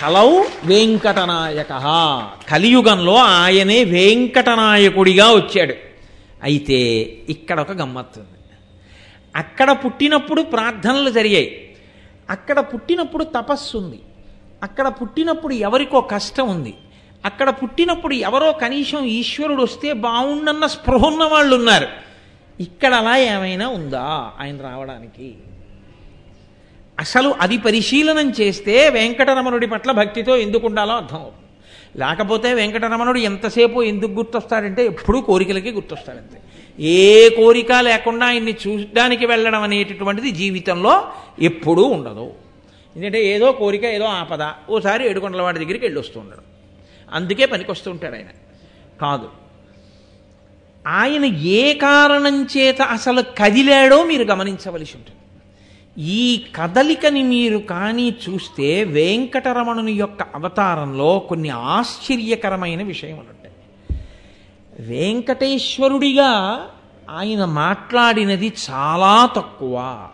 B: కలౌ వెంకటనాయక. కలియుగంలో ఆయనే వెంకటనాయకుడిగా వచ్చాడు. అయితే ఇక్కడ ఒక గమ్మత్తుంది అక్కడ పుట్టినప్పుడు ప్రార్థనలు జరిగాయి. అక్కడ పుట్టినప్పుడు తపస్సు ఉంది. అక్కడ పుట్టినప్పుడు ఎవరికో కష్టం ఉంది. అక్కడ పుట్టినప్పుడు ఎవరో కనీసం ఈశ్వరుడు వస్తే బాగుండన్న స్పృహ ఉన్న వాళ్ళు ఉన్నారు. ఇక్కడ అలా ఏమైనా ఉందా ఆయన రావడానికి? అసలు అది పరిశీలనం చేస్తే వెంకటరమణుడి పట్ల భక్తితో ఎందుకు ఉండాలో అర్థం అవుతుంది. లేకపోతే వెంకటరమణుడు ఎంతసేపు ఎందుకు గుర్తొస్తాడంటే ఎప్పుడూ కోరికలకి గుర్తొస్తాడంతే. ఏ కోరిక లేకుండా ఆయన్ని చూడడానికి వెళ్ళడం అనేటటువంటిది జీవితంలో ఎప్పుడూ ఉండదు. ఎందుకంటే ఏదో కోరిక ఏదో ఆపద ఓసారి ఏడుకొండల వాడి దగ్గరికి వెళ్ళి వస్తూ ఉండడం. అందుకే పనికొస్తూ ఉంటాడు ఆయన. కాదు. ఆయన ఏ కారణం చేత అసలు కదిలాడో మీరు గమనించవలసి ఉంటుంది. ఈ కదలికని మీరు కానీ చూస్తే వెంకటరమణుని యొక్క అవతారంలో కొన్ని ఆశ్చర్యకరమైన విషయములు ఉంటాయి. వెంకటేశ్వరుడిగా ఆయన మాట్లాడినది చాలా తక్కువ.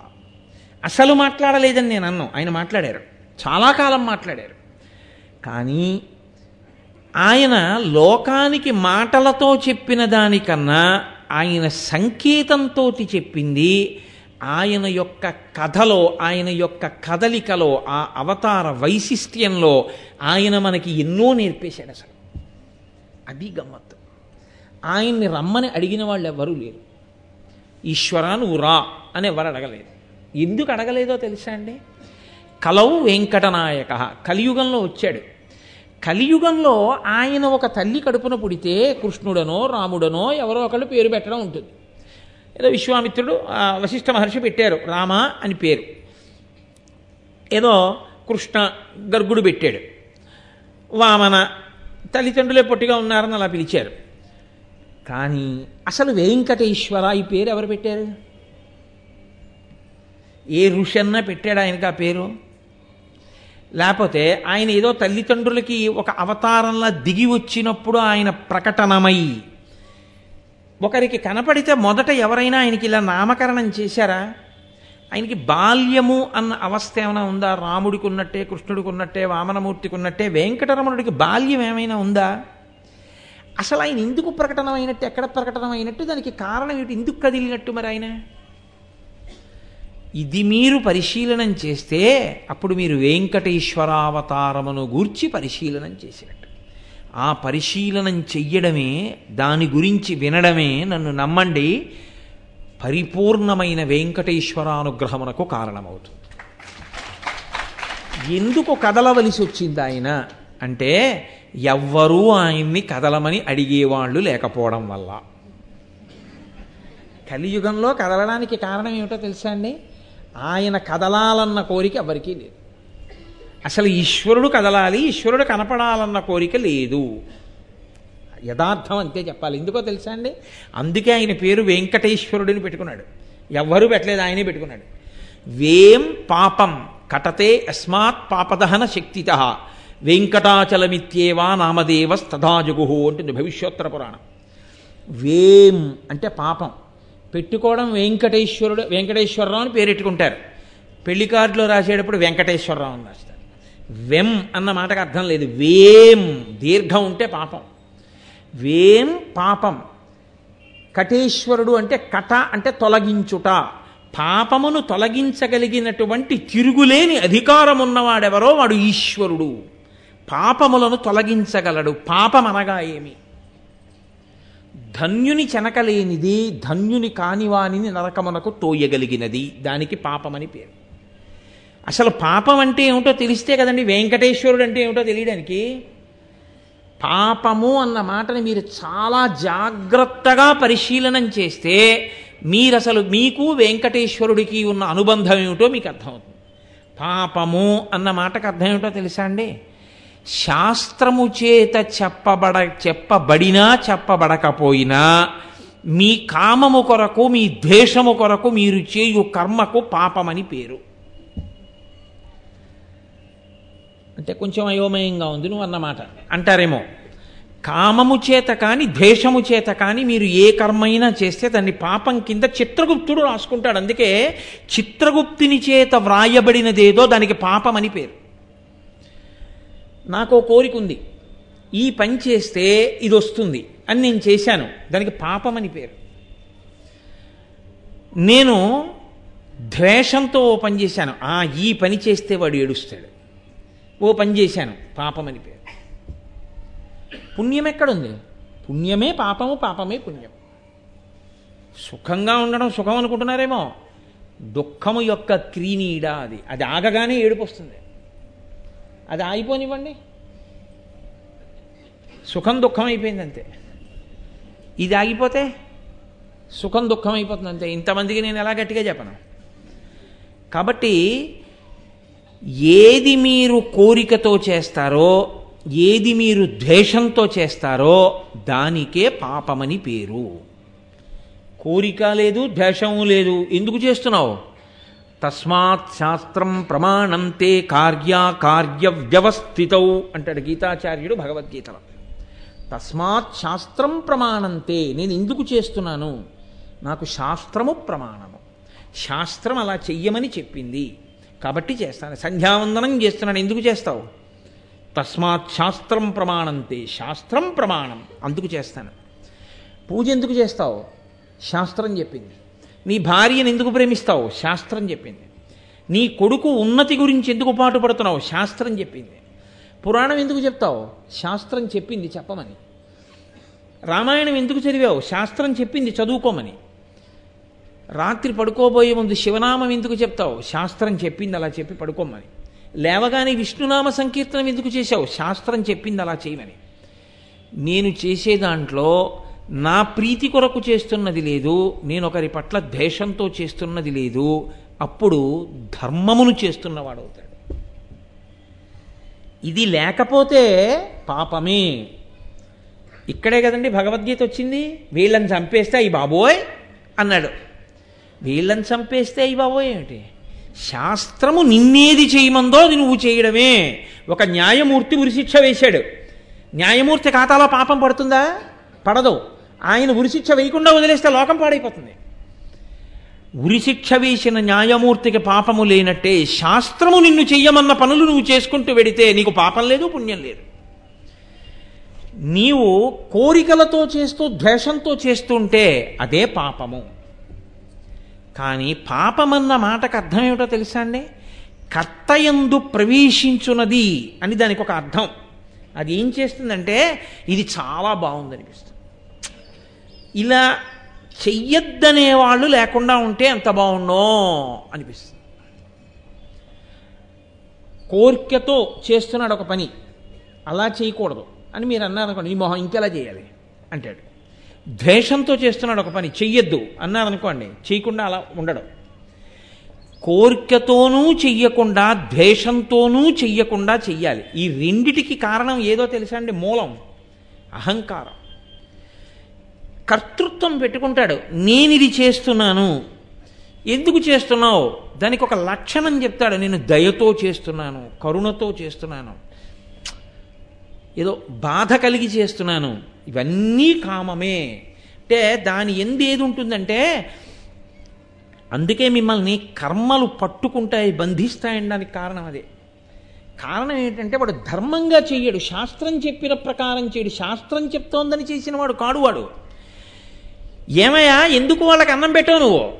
B: అసలు మాట్లాడలేదని నేను అన్నాను ఆయన మాట్లాడారు. చాలా కాలం మాట్లాడారు. కానీ ఆయన లోకానికి మాటలతో చెప్పిన దానికన్నా ఆయన సంకేతంతో చెప్పింది ఆయన యొక్క కథలో ఆయన యొక్క కదలికలో ఆ అవతార వైశిష్ట్యంలో ఆయన మనకి ఎన్నో నేర్పేశాడు అసలు. అది గమ్మత్తు. ఆయన్ని రమ్మని అడిగిన వాళ్ళు ఎవరూ లేరు. ఈశ్వరా నువ్వు రా అని ఎవరు అడగలేదు. ఎందుకు అడగలేదో తెలుసా అండి? కలవు వెంకటనాయక కలియుగంలో వచ్చాడు. కలియుగంలో ఆయన ఒక తల్లి కడుపున పుడితే కృష్ణుడనో రాముడనో ఎవరో ఒకళ్ళు పేరు పెట్టడం ఉంటుంది. ఏదో విశ్వామిత్రుడు వశిష్ఠ మహర్షి పెట్టారు రామ అని పేరు. ఏదో కృష్ణ గర్గుడు పెట్టాడు. వామన తల్లిదండ్రులే పొట్టిగా ఉన్నారని అలా పిలిచారు. కానీ అసలు వెంకటేశ్వర ఈ పేరు ఎవరు పెట్టారు? ఏ ఋషి అన్నా పెట్టాడు ఆయనకి ఆ పేరు? లేకపోతే ఆయన ఏదో తల్లిదండ్రులకి ఒక అవతారంలా దిగి వచ్చినప్పుడు ఆయన ప్రకటనమై ఒకరికి కనపడితే మొదట ఎవరైనా ఆయనకి ఇలా నామకరణం చేశారా? ఆయనకి బాల్యము అన్న అవస్థ ఏమైనా ఉందా? రాముడికి ఉన్నట్టే కృష్ణుడికి ఉన్నట్టే వామనమూర్తికి ఉన్నట్టే వెంకటరమణుడికి బాల్యం ఏమైనా ఉందా? అసలు ఆయన ఎందుకు ప్రకటన అయినట్టు ఎక్కడ ప్రకటన అయినట్టు దానికి కారణం ఏమిటి? ఎందుకు కదిలినట్టు మరి ఆయన? ఇది మీరు పరిశీలనం చేస్తే అప్పుడు మీరు వెంకటేశ్వరావతారమును గూర్చి పరిశీలనం చేసినట్టు. ఆ పరిశీలనం చెయ్యడమే దాని గురించి వినడమే నన్ను నమ్మండి పరిపూర్ణమైన వెంకటేశ్వరానుగ్రహమునకు కారణమవుతుంది. ఎందుకు కదలవలసి వచ్చింది ఆయన? అంటే ఎవ్వరూ ఆయన్ని కదలమని అడిగేవాళ్ళు లేకపోవడం వల్ల. కలియుగంలో కదలడానికి కారణం ఏమిటో తెలుసా అండి? ఆయన కదలాలన్న కోరిక ఎవరికీ లేదు. అసలు ఈశ్వరుడు కదలాలి ఈశ్వరుడు కనపడాలన్న కోరిక లేదు. యథార్థం అంతే చెప్పాలి. ఎందుకో తెలుసా అండి? అందుకే ఆయన పేరు వెంకటేశ్వరుడిని పెట్టుకున్నాడు. ఎవ్వరూ పెట్టలేదు ఆయనే పెట్టుకున్నాడు. వేం పాపం కటతే అస్మాత్ పాపదహన శక్తిత. వెంకటాచలమిత్యేవా నామదేవస్తథాజగుహు అంటుంది భవిష్యోత్తర పురాణం. వేం అంటే పాపం. పెట్టుకోవడం వెంకటేశ్వరుడు వెంకటేశ్వరరావు అని పేరెట్టుకుంటారు పెళ్ళి కార్డులో రాసేటప్పుడు వెంకటేశ్వరరావు అని రాస్తారు. వెం అన్న మాటకు అర్థం లేదు. వేం దీర్ఘం ఉంటే పాపం. వేం పాపం. కటేశ్వరుడు అంటే కట అంటే తొలగించుట. పాపమును తొలగించగలిగినటువంటి తిరుగులేని అధికారం ఉన్నవాడెవరో వాడు ఈశ్వరుడు. పాపములను తొలగించగలడు. పాపం అనగా ఏమి? ధన్యుని చెనకలేనిది ధన్యుని కానివానిని నరకమునకు తోయగలిగినది. దానికి పాపమని పేరు. అసలు పాపం అంటే ఏమిటో తెలిస్తే కదండి వెంకటేశ్వరుడు అంటే ఏమిటో తెలియడానికి. పాపము అన్న మాటని మీరు చాలా జాగ్రత్తగా పరిశీలనం చేస్తే మీరు అసలు మీకు వెంకటేశ్వరుడికి ఉన్న అనుబంధం ఏమిటో మీకు అర్థమవుతుంది. పాపము అన్న మాటకు అర్థం ఏమిటో తెలుసా అండి? శాస్త్రము చేత చెప్పబడ చెప్పబడినా చెప్పబడకపోయినా మీ కామము కొరకు మీ ద్వేషము కొరకు మీరు చేయు కర్మకు పాపమని పేరు. అంటే కొంచెం అయోమయంగా ఉంది నువ్వు అన్నమాట. అంటారేమో కామము చేత కానీ ద్వేషము చేత కానీ మీరు ఏ కర్మైనా చేస్తే దాన్ని పాపం కింద చిత్రగుప్తుడు రాసుకుంటాడు. అందుకే చిత్రగుప్తుని చేత వ్రాయబడినదేదో దానికి పాపమని పేరు. నాకు కోరిక ఉంది ఈ పని చేస్తే ఇది వస్తుంది అని నేను చేశాను. దానికి పాపం అని పేరు. నేను ద్వేషంతో ఓ పని చేశాను. ఆ ఈ పని చేస్తే వాడు ఏడుస్తాడు. ఓ పని చేశాను. పాపం అని పేరు. పుణ్యం ఎక్కడుంది పుణ్యమే పాపము పాపమే పుణ్యం. సుఖంగా ఉండడం సుఖం అనుకుంటున్నారేమో. దుఃఖము యొక్క క్రీనీడ అది. అది ఆగగానే ఏడుపు వస్తుంది. అది ఆగిపోనివ్వండి. సుఖం దుఃఖం అయిపోయింది అంతే ఇది ఆగిపోతే సుఖం దుఃఖం అయిపోతుంది అంతే ఇంతమందికి నేను ఎలా గట్టిగా చెప్పను? కాబట్టి ఏది మీరు కోరికతో చేస్తారో ఏది మీరు ద్వేషంతో చేస్తారో దానికే పాపమని పేరు. కోరిక లేదు ద్వేషము లేదు. ఎందుకు చేస్తున్నావు? తస్మాత్ శాస్త్రం ప్రమాణంతే కార్యాకార్య వ్యవస్థితౌ అంటాడు గీతాచార్యుడు భగవద్గీతలో తస్మాత్ శాస్త్రం ప్రమాణంతే నేను ఎందుకు చేస్తున్నాను. నాకు శాస్త్రము ప్రమాణము. శాస్త్రం అలా చెయ్యమని చెప్పింది. కాబట్టి చేస్తాను. సంధ్యావందనం చేస్తున్నాను. ఎందుకు చేస్తావు? తస్మాత్ శాస్త్రం ప్రమాణంతే శాస్త్రం ప్రమాణం. అందుకు చేస్తాను. పూజ ఎందుకు చేస్తావు? శాస్త్రం చెప్పింది. నీ భార్యను ఎందుకు ప్రేమిస్తావు? శాస్త్రం చెప్పింది. నీ కొడుకు ఉన్నతి గురించి ఎందుకు పాటుపడుతున్నావు? శాస్త్రం చెప్పింది. పురాణం ఎందుకు చెప్తావు? శాస్త్రం చెప్పింది చెప్పమని. రామాయణం ఎందుకు చదివావు? శాస్త్రం చెప్పింది చదువుకోమని. రాత్రి పడుకోబోయే ముందు శివనామం ఎందుకు చెప్తావు? శాస్త్రం చెప్పింది అలా చెప్పి పడుకోమని. లేవగానే విష్ణునామ సంకీర్తనం ఎందుకు చేశావు? శాస్త్రం చెప్పింది అలా చేయమని. నేను చేసే దాంట్లో నా ప్రీతి కొరకు చేస్తున్నది లేదు నేను ఒకరి పట్ల ద్వేషంతో చేస్తున్నది లేదు అప్పుడు ధర్మమును చేస్తున్నవాడు అవుతాడు ఇది లేకపోతే పాపమే. ఇక్కడే కదండి భగవద్గీత వచ్చింది వీళ్ళని చంపేస్తే అయ్యి బాబోయ్ అన్నాడు. వీళ్ళని చంపేస్తే అయ్యి బాబోయ్ ఏమిటి? శాస్త్రము నిన్నేది చేయమందో అది నువ్వు చేయడమే. ఒక న్యాయమూర్తి ఉరిశిక్ష వేశాడు. న్యాయమూర్తి ఖాతాలో పాపం పడుతుందా? పడదు. ఆయన ఉరిశిక్ష వేయకుండా వదిలేస్తే లోకం పాడైపోతుంది. ఉరిశిక్ష వేసిన న్యాయమూర్తికి పాపము లేనట్టే శాస్త్రము నిన్ను చెయ్యమన్న పనులు నువ్వు చేసుకుంటూ వెడితే నీకు పాపం లేదు పుణ్యం లేదు. నీవు కోరికలతో చేస్తూ ద్వేషంతో చేస్తుంటే అదే పాపము. కానీ పాపమన్న మాటకు అర్థం ఏమిటో తెలుసా అండి? కర్తయందు ప్రవేశించున్నది అని దానికి ఒక అర్థం. అది ఏం చేస్తుందంటే ఇది చాలా బాగుందనిపిస్తుంది. ఇలా చెయ్యొద్దనే వాళ్ళు లేకుండా ఉంటే ఎంత బాగుండో అనిపిస్తుంది. కోరికతో చేస్తున్నాడు ఒక పని. అలా చేయకూడదు. అని మీరు అన్నారనుకోండి ఈ మొహం ఇంకెలా చేయాలి? అంటాడు. ద్వేషంతో చేస్తున్నాడు ఒక పని చెయ్యొద్దు అన్నారనుకోండి చేయకుండా అలా ఉండడం. కోరికతోనూ చెయ్యకుండా ద్వేషంతోనూ చెయ్యకుండా చెయ్యాలి. ఈ రెండిటికి కారణం ఏదో తెలుసా అండి? మూలం. అహంకారం. కర్తృత్వం పెట్టుకుంటాడు. నేను ఇది చేస్తున్నాను. ఎందుకు చేస్తున్నావు? దానికి ఒక లక్షణం చెప్తాడు. నేను దయతో చేస్తున్నాను కరుణతో చేస్తున్నాను. ఏదో బాధ కలిగి చేస్తున్నాను. ఇవన్నీ కామమే. అంటే దాని ఎందు ఏది ఉంటుందంటే అందుకే మిమ్మల్ని కర్మలు పట్టుకుంటాయి బంధిస్తాయనడానికి కారణం అదే. కారణం ఏంటంటే వాడు ధర్మంగా చెయ్యడు. శాస్త్రం చెప్పిన ప్రకారం చేయడు శాస్త్రం చెప్తోందని చేసిన వాడు కాడు వాడు. ఏమయ్యా ఎందుకు వాళ్ళకి అన్నం పెట్టావు నువ్వు?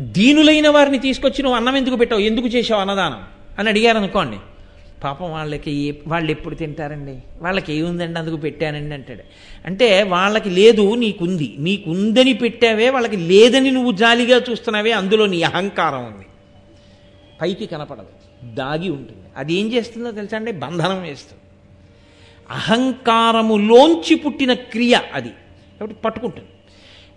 B: దీనులైన వారిని తీసుకొచ్చి నువ్వు అన్నం ఎందుకు పెట్టావు? ఎందుకు చేసావు అన్నదానం? అని అడిగారు అనుకోండి. పాపం వాళ్ళకి వాళ్ళు ఎప్పుడు తింటారండి? వాళ్ళకి ఏముందండి అందుకు పెట్టానండి అంటాడు. అంటే వాళ్ళకి లేదు నీకుంది. నీకుందని పెట్టావే వాళ్ళకి లేదని నువ్వు జాలిగా చూస్తున్నావే అందులో నీ అహంకారం ఉంది. పైకి కనపడదు. దాగి ఉంటుంది. అది ఏం చేస్తుందో తెలుసా అండి? బంధనం వేస్తుంది అహంకారములోంచి పుట్టిన క్రియ అది. కాబట్టి పట్టుకుంటుంది.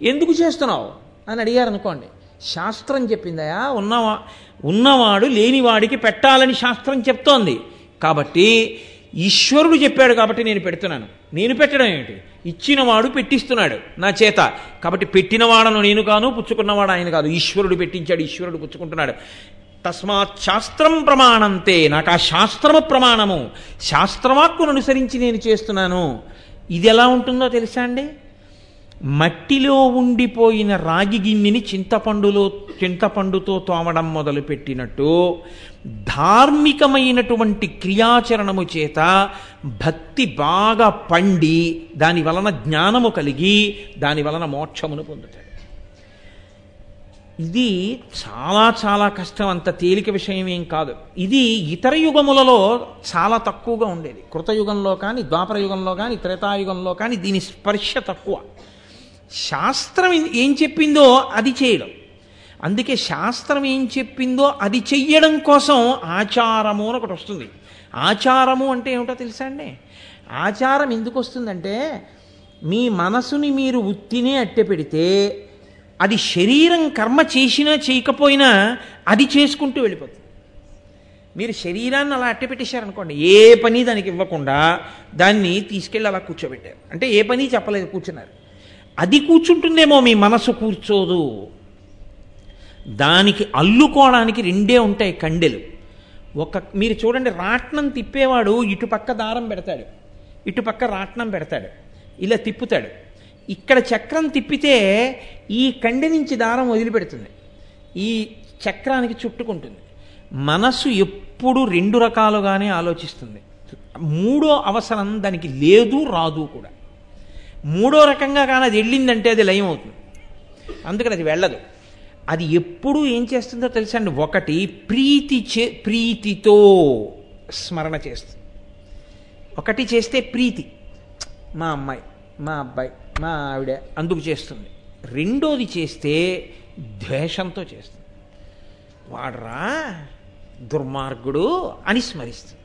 B: ఎందుకు చేస్తున్నావు? అని అడిగారు అనుకోండి. శాస్త్రం చెప్పిందయా? ఉన్నవా ఉన్నవాడు లేనివాడికి పెట్టాలని శాస్త్రం చెప్తోంది. కాబట్టి ఈశ్వరుడు చెప్పాడు కాబట్టి నేను పెడుతున్నాను. నేను పెట్టడం ఏమిటి? ఇచ్చినవాడు పెట్టిస్తున్నాడు నా చేత. కాబట్టి పెట్టినవాడను నేను కాను పుచ్చుకున్నవాడు ఆయన కాదు. ఈశ్వరుడు పెట్టించాడు ఈశ్వరుడు పుచ్చుకుంటున్నాడు. తస్మాత్ శాస్త్రం ప్రమాణంతే. నాకు ఆ శాస్త్రము ప్రమాణము. శాస్త్రవాక్కును అనుసరించి నేను చేస్తున్నాను. ఇది ఎలా ఉంటుందో తెలుసా అండి? మట్టిలో ఉండిపోయిన రాగి గిన్నెని చింతపండులో చింతపండుతో తోమడం మొదలుపెట్టినట్టు ధార్మికమైనటువంటి క్రియాచరణము చేత భక్తి బాగా పండి దాని వలన జ్ఞానము కలిగి దాని వలన మోక్షమును పొందుతాడు. ఇది చాలా చాలా కష్టం అంత తేలిక విషయం ఏం కాదు. ఇది ఇతర యుగములలో చాలా తక్కువగా ఉండేది. కృతయుగంలో కానీ ద్వాపర యుగంలో కానీ త్రేతాయుగంలో కానీ దీని స్పర్శ తక్కువ. శాస్త్రం ఏం చెప్పిందో అది చేయడం. అందుకే శాస్త్రం ఏం చెప్పిందో అది చెయ్యడం కోసం ఆచారము అని ఒకటి వస్తుంది. ఆచారము అంటే ఏమిటో తెలుసా అండి? ఆచారం ఎందుకు వస్తుందంటే మీ మనసుని మీరు ఉత్తినే అట్టె పెడితే అది శరీరం కర్మ చేసినా చేయకపోయినా అది చేసుకుంటూ వెళ్ళిపోతుంది. మీరు శరీరాన్ని అలా అట్టె పెట్టేశారనుకోండి ఏ పని దానికి ఇవ్వకుండా దాన్ని తీసుకెళ్ళి అలా కూర్చోబెట్టారు. అంటే ఏ పని చెప్పలేదు కూర్చున్నారు. అది కూర్చుంటుందేమో మీ మనసు కూర్చోదు. దానికి అల్లుకోవడానికి రెండే ఉంటాయి కండెలు. ఒక మీరు చూడండి రాట్నం తిప్పేవాడు ఇటుపక్క దారం పెడతాడు. ఇటుపక్క రాట్నం పెడతాడు. ఇలా తిప్పుతాడు. ఇక్కడ చక్రం తిప్పితే ఈ కండె నుంచి దారం వదిలిపెడుతుంది. ఈ చక్రానికి చుట్టుకుంటుంది. మనసు ఎప్పుడు రెండు రకాలుగానే ఆలోచిస్తుంది. మూడో అవసరం దానికి లేదు రాదు కూడా. మూడో రకంగా కానీ అది వెళ్ళిందంటే అది లయం అవుతుంది. అందుకని అది వెళ్ళదు. అది ఎప్పుడు ఏం చేస్తుందో తెలుసండి? ఒకటి ప్రీతి చే ప్రీతితో స్మరణ చేస్తుంది. ఒకటి చేస్తే ప్రీతి. మా అమ్మాయి మా అబ్బాయి మా ఆవిడ అందుకు చేస్తుంది. రెండోది చేస్తే ద్వేషంతో చేస్తుంది. వాడరా దుర్మార్గుడు అని స్మరిస్తుంది.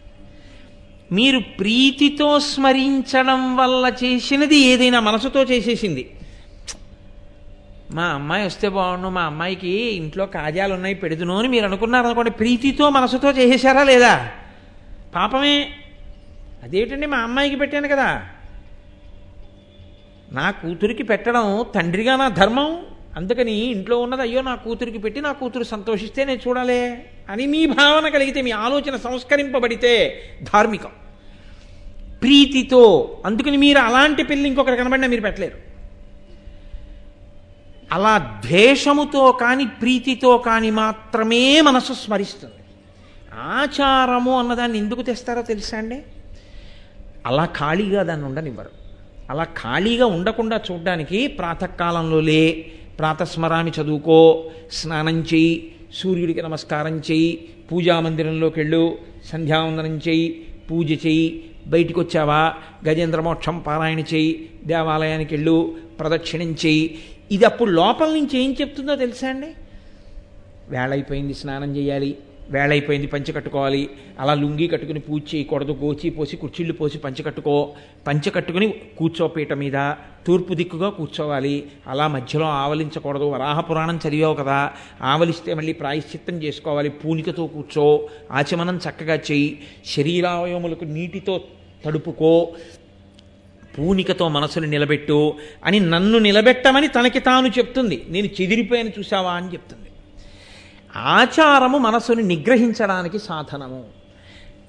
B: మీరు ప్రీతితో స్మరించడం వల్ల చేసినది ఏదైనా మనసుతో చేసేసింది. మా అమ్మాయి వస్తే బాగుండు మా అమ్మాయికి ఇంట్లో కాజాలు ఉన్నాయి పెడుదును అని మీరు అనుకున్నారు అనుకోండి ప్రీతితో మనసుతో చేసేశారా లేదా? పాపమే. అదేమిటండి మా అమ్మాయికి పెట్టాను కదా. నా కూతురికి పెట్టడం తండ్రిగా నా ధర్మం. అందుకని ఇంట్లో ఉన్నది అయ్యో నా కూతురికి పెట్టి నా కూతురు సంతోషిస్తే నేను చూడాలే అని మీ భావన కలిగితే మీ ఆలోచన సంస్కరింపబడితే ధార్మికం. ప్రీతితో. అందుకని మీరు అలాంటి పెళ్ళి ఇంకొకరు కనబడినా మీరు పెట్టలేరు. అలా ద్వేషముతో కానీ ప్రీతితో కానీ మాత్రమే మనసు స్మరిస్తుంది. ఆచారము అన్నదాన్ని ఎందుకు తెస్తారో తెలుసా అండి? అలా ఖాళీగా దాన్ని ఉండనివ్వరు. అలా ఖాళీగా ఉండకుండా చూడడానికి ప్రాతకాలంలో లే ప్రాతస్మరామి చదువుకో స్నానం చేయి సూర్యుడికి నమస్కారం చేయి పూజా మందిరంలోకి వెళ్ళు సంధ్యావందనం చేయి పూజ చేయి బయటికి వచ్చావా గజేంద్ర మోక్షం పారాయణ చేయి దేవాలయానికి వెళ్ళు ప్రదక్షిణం చేయి. ఇది అప్పుడు లోపల నుంచి ఏం చెప్తుందో తెలుసా అండి? వేళైపోయింది స్నానం చేయాలి. వేళైపోయింది పంచె కట్టుకోవాలి. అలా లుంగి కట్టుకుని పూజ చేయకూడదు గోచి పోసి కుర్చీళ్ళు పోసి పంచె కట్టుకో. పంచె కట్టుకుని కూర్చోపీట మీద. తూర్పు దిక్కుగా కూర్చోవాలి. అలా మధ్యలో ఆవలించకూడదు. వరాహ పురాణం చదివావు కదా. ఆవలిస్తే మళ్ళీ ప్రాయశ్చిత్తం చేసుకోవాలి. పూనికతో కూర్చో. ఆచమనం చక్కగా చెయ్యి శరీరావయములకు నీటితో తడుపుకో. పూనికతో మనసుని నిలబెట్టు అని నన్ను నిలబెట్టమని తనకి తాను చెప్తుంది. నేను చెదిరిపోయాను చూసావా అని చెప్తుంది. ఆచారము మనసుని నిగ్రహించడానికి సాధనము.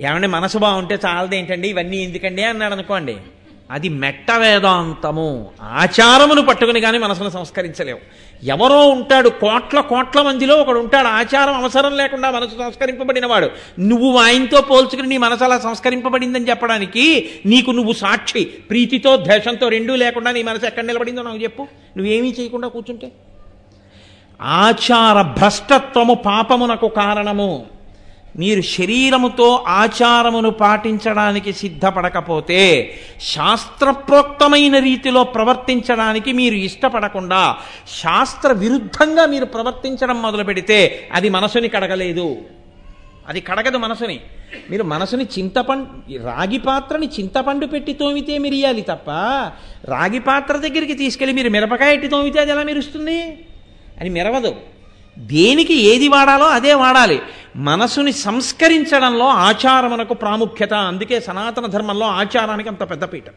B: ఏమంటే మనసు బాగుంటే చాలదేంటండి ఇవన్నీ ఎందుకండి అన్నాడు అనుకోండి. అది మెట్ట వేదాంతము. ఆచారమును పట్టుకుని కానీ మనసును సంస్కరించలేవు. ఎవరో ఉంటాడు కోట్ల కోట్ల మందిలో ఒకడు ఉంటాడు. ఆచారం అవసరం లేకుండా మనసు సంస్కరింపబడినవాడు. నువ్వు ఆయనతో పోల్చుకుని నీ మనసు అలా సంస్కరింపబడిందని చెప్పడానికి నీకు నువ్వు సాక్షి. ప్రీతితో ద్వేషంతో రెండూ లేకుండా నీ మనసు ఎక్కడ నిలబడిందో నాకు చెప్పు. నువ్వేమీ చేయకుండా కూర్చుంటే. ఆచార భ్రష్టత్వము పాపమునకు కారణము. మీరు శరీరముతో ఆచారమును పాటించడానికి సిద్ధపడకపోతే శాస్త్రప్రోక్తమైన రీతిలో ప్రవర్తించడానికి మీరు ఇష్టపడకుండా శాస్త్ర విరుద్ధంగా మీరు ప్రవర్తించడం మొదలు పెడితే అది మనసుని కడగలేదు. అది కడగదు మనసుని. మీరు మనసుని చింతపండు రాగి పాత్రని చింతపండు పెట్టి తోమితే మిరియాలి తప్ప రాగి పాత్ర దగ్గరికి తీసుకెళ్ళి మీరు మిరపకాయ ఎట్టి తోమితే అది ఎలా మెరుస్తుంది? అని మెరవదు. దేనికి ఏది వాడాలో అదే వాడాలి. మనసుని సంస్కరించడంలో ఆచారమునకు ప్రాముఖ్యత. అందుకే సనాతన ధర్మంలో ఆచారానికి అంత పెద్దపీట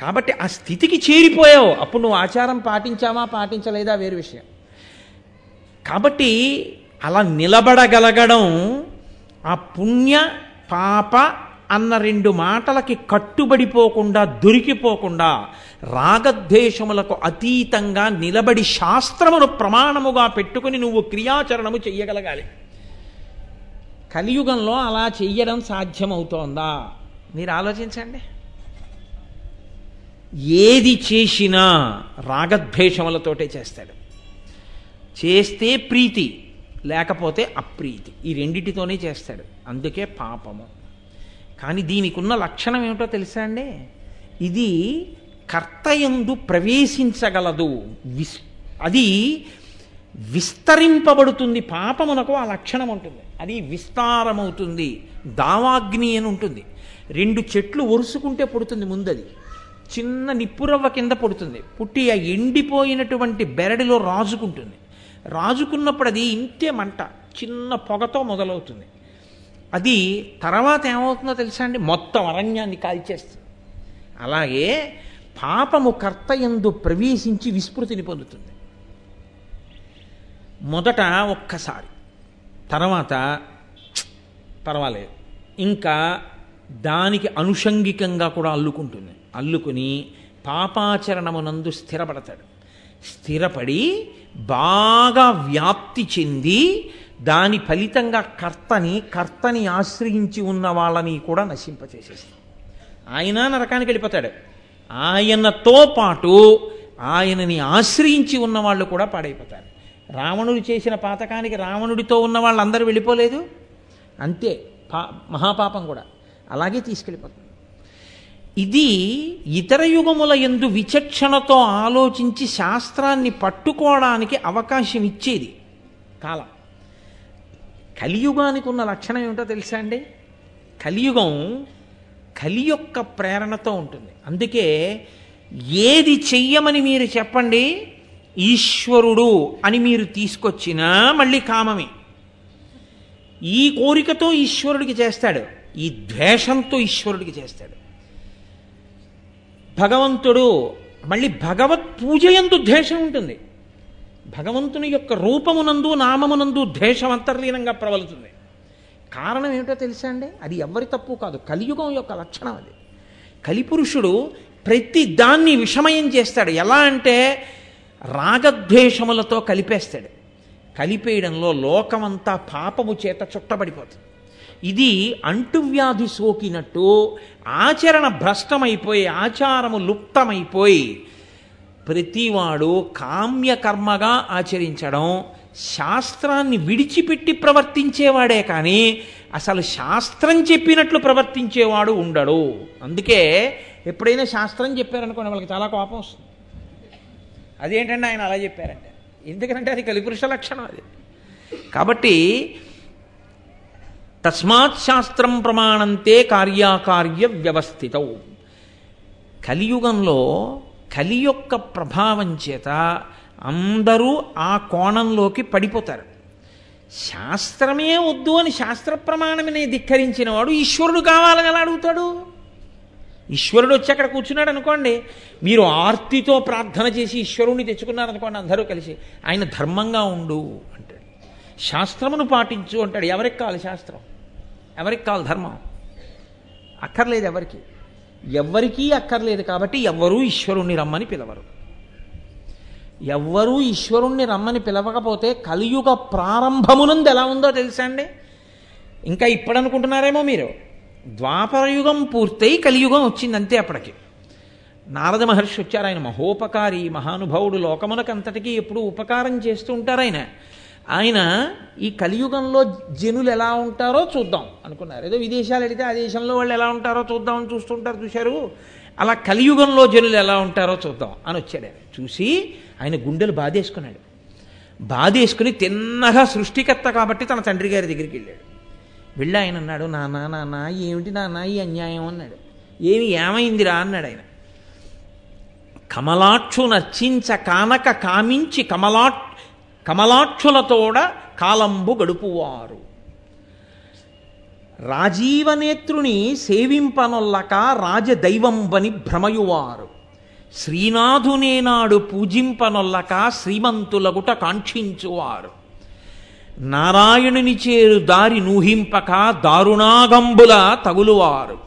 B: కాబట్టి ఆ స్థితికి చేరిపోయావు. అప్పుడు నువ్వు ఆచారం పాటించావా పాటించలేదా వేరు విషయం. కాబట్టి అలా నిలబడగలగడం ఆ పుణ్య పాప అన్న రెండు మాటలకి కట్టుబడిపోకుండా దొరికిపోకుండా రాగద్వేషములకు అతీతంగా నిలబడి శాస్త్రమును ప్రమాణముగా పెట్టుకుని నువ్వు క్రియాచరణము చెయ్యగలగాలి. కలియుగంలో అలా చెయ్యడం సాధ్యమవుతోందా? మీరు ఆలోచించండి. ఏది చేసినా రాగద్వేషములతోటే చేస్తాడు. చేస్తే ప్రీతి లేకపోతే అప్రీతి. ఈ రెండిటితోనే చేస్తాడు. అందుకే పాపము. కానీ దీనికి ఉన్న లక్షణం ఏమిటో తెలుసా అండి? ఇది కర్తయందు ప్రవేశించగలదు. విస్ అది విస్తరింపబడుతుంది. పాపమునకు ఆ లక్షణం ఉంటుంది. అది విస్తారమవుతుంది. దావాగ్ని అని ఉంటుంది. రెండు చెట్లు ఒరుసుకుంటే పుడుతుంది ముందది. చిన్న నిప్పురవ్వ కింద పుడుతుంది. పుట్టి ఆ ఎండిపోయినటువంటి బెరడిలో రాజుకుంటుంది. రాజుకున్నప్పుడు అది ఇంతే మంట. చిన్న పొగతో మొదలవుతుంది. అది తర్వాత ఏమవుతుందో తెలుసా అండి? మొత్తం అరణ్యాన్ని కాల్చేస్తుంది అలాగే పాపము కర్తయందు ప్రవేశించి విస్మృతిని పొందుతుంది. మొదట ఒక్కసారి. తర్వాత పర్వాలేదు. ఇంకా దానికి అనుషంగికంగా కూడా అల్లుకుంటుంది. అల్లుకుని పాపాచరణమునందు స్థిరపడతాడు. స్థిరపడి బాగా వ్యాప్తి చెంది దాని ఫలితంగా కర్తని కర్తని ఆశ్రయించి ఉన్న వాళ్ళని కూడా నశింపచేసేస్తాడు ఆయన నరకానికి వెళ్ళిపోతాడు. ఆయనతో పాటు ఆయనని ఆశ్రయించి ఉన్న వాళ్ళు కూడా పాడైపోతారు. రావణుడు చేసిన పాతకానికి రావణుడితో ఉన్న వాళ్ళందరూ వెళ్ళిపోలేదు. అంతే పా మహాపాపం కూడా. అలాగే తీసుకెళ్ళిపోతుంది. ఇది ఇతర యుగముల ఎందు విచక్షణతో ఆలోచించి శాస్త్రాన్ని పట్టుకోవడానికి అవకాశం ఇచ్చేది కాలం. కలియుగానికి ఉన్న లక్షణం ఏమిటో తెలుసా అండి? కలియుగం కలి యొక్క ప్రేరణతో ఉంటుంది. అందుకే ఏది చెయ్యమని మీరు చెప్పండి ఈశ్వరుడు అని మీరు తీసుకొచ్చినా మళ్ళీ కామమే. ఈ కోరికతో ఈశ్వరుడికి చేస్తాడు ఈ ద్వేషంతో ఈశ్వరుడికి చేస్తాడు. భగవంతుడు మళ్ళీ భగవత్ పూజ ఎందు ద్వేషం ఉంటుంది. భగవంతుని యొక్క రూపమునందు నామమునందు ద్వేషం అంతర్లీనంగా ప్రబలుతుంది. కారణం ఏమిటో తెలుసా అండి? అది ఎవరి తప్పు కాదు కలియుగం యొక్క లక్షణం అది. కలిపురుషుడు ప్రతి దాన్ని విషమయం చేస్తాడు. ఎలా అంటే రాగద్వేషములతో కలిపేస్తాడు. కలిపేయడంలో లోకమంతా పాపము చేత చుట్టబడిపోతుంది. ఇది అంటువ్యాధి సోకినట్టు ఆచరణ భ్రష్టమైపోయి ఆచారము లుప్తమైపోయి ప్రతివాడు కామ్యకర్మగా ఆచరించడం శాస్త్రాన్ని విడిచిపెట్టి ప్రవర్తించేవాడే కానీ అసలు శాస్త్రం చెప్పినట్లు ప్రవర్తించేవాడు ఉండడు. అందుకే ఎప్పుడైనా శాస్త్రం చెప్పారనుకోండి వాళ్ళకి చాలా కోపం వస్తుంది. అదేంటంటే ఆయన అలా చెప్పారంటే? ఎందుకంటే అది కలిపురుష లక్షణం అది. కాబట్టి తస్మాత్ శాస్త్రం ప్రమాణంతే కార్యాకార్య వ్యవస్థితౌ. కలియుగంలో కలి యొక్క ప్రభావం చేత అందరూ ఆ కోణంలోకి పడిపోతారు. శాస్త్రమే వద్దు అని శాస్త్ర ప్రమాణమనే ధిక్కరించిన వాడు ఈశ్వరుడు కావాలని ఎలా అడుగుతాడు? ఈశ్వరుడు వచ్చి అక్కడ కూర్చున్నాడు అనుకోండి మీరు ఆర్తితో ప్రార్థన చేసి ఈశ్వరుణ్ణి తెచ్చుకున్నారనుకోండి అందరూ కలిసి ఆయన ధర్మంగా ఉండు అంటాడు. శాస్త్రమును పాటించు అంటాడు. ఎవరికి కావాలి శాస్త్రం? ఎవరికి కావాలి ధర్మం? అక్కర్లేదు ఎవరికి. ఎవ్వరికీ అక్కర్లేదు కాబట్టి ఎవ్వరూ ఈశ్వరుణ్ణి రమ్మని పిలవరు. ఎవ్వరూ ఈశ్వరుణ్ణి రమ్మని పిలవకపోతే కలియుగ ప్రారంభమునందు ఎలా ఉందో తెలుసా అండి? ఇంకా ఇప్పుడు అనుకుంటున్నారేమో మీరు ద్వాపరయుగం పూర్తయి కలియుగం వచ్చింది అంతే అప్పటికి. నారద మహర్షి వచ్చారు ఆయన మహోపకారి మహానుభావుడు లోకమునకంతటికీ ఎప్పుడు ఉపకారం చేస్తూ ఉంటారు ఆయన. ఆయన ఈ కలియుగంలో జనులు ఎలా ఉంటారో చూద్దాం అనుకున్నారు. ఏదో విదేశాలు అడిగితే ఆ దేశంలో వాళ్ళు ఎలా ఉంటారో చూద్దామని చూస్తుంటారు చూశారు. అలా కలియుగంలో జనులు ఎలా ఉంటారో చూద్దాం అని వచ్చాడు ఆయన. చూసి ఆయన గుండెలు బాధేసుకున్నాడు. బాధేసుకుని తిన్నగా సృష్టికర్త కాబట్టి తన తండ్రి గారి దగ్గరికి వెళ్ళాడు. వెళ్ళి ఆయన అన్నాడు నానా నానా ఏమిటి నానా ఈ అన్యాయం? అన్నాడు. ఏమి ఏమైందిరా? అన్నాడు ఆయన. కమలాక్షు నర్చించ కానక కామించి కమలాక్షు కమలాక్షులతోడ కాలంబు గడుపువారు. రాజీవనేత్రుని సేవింపనొల్లక రాజదైవంబని భ్రమయువారు. శ్రీనాథునేనాడు పూజింపనొల్లక శ్రీమంతులగుట కాంక్షించువారు. నారాయణుని చేరు దారి నూహింపక దారుణాగంబుల తగులువారు.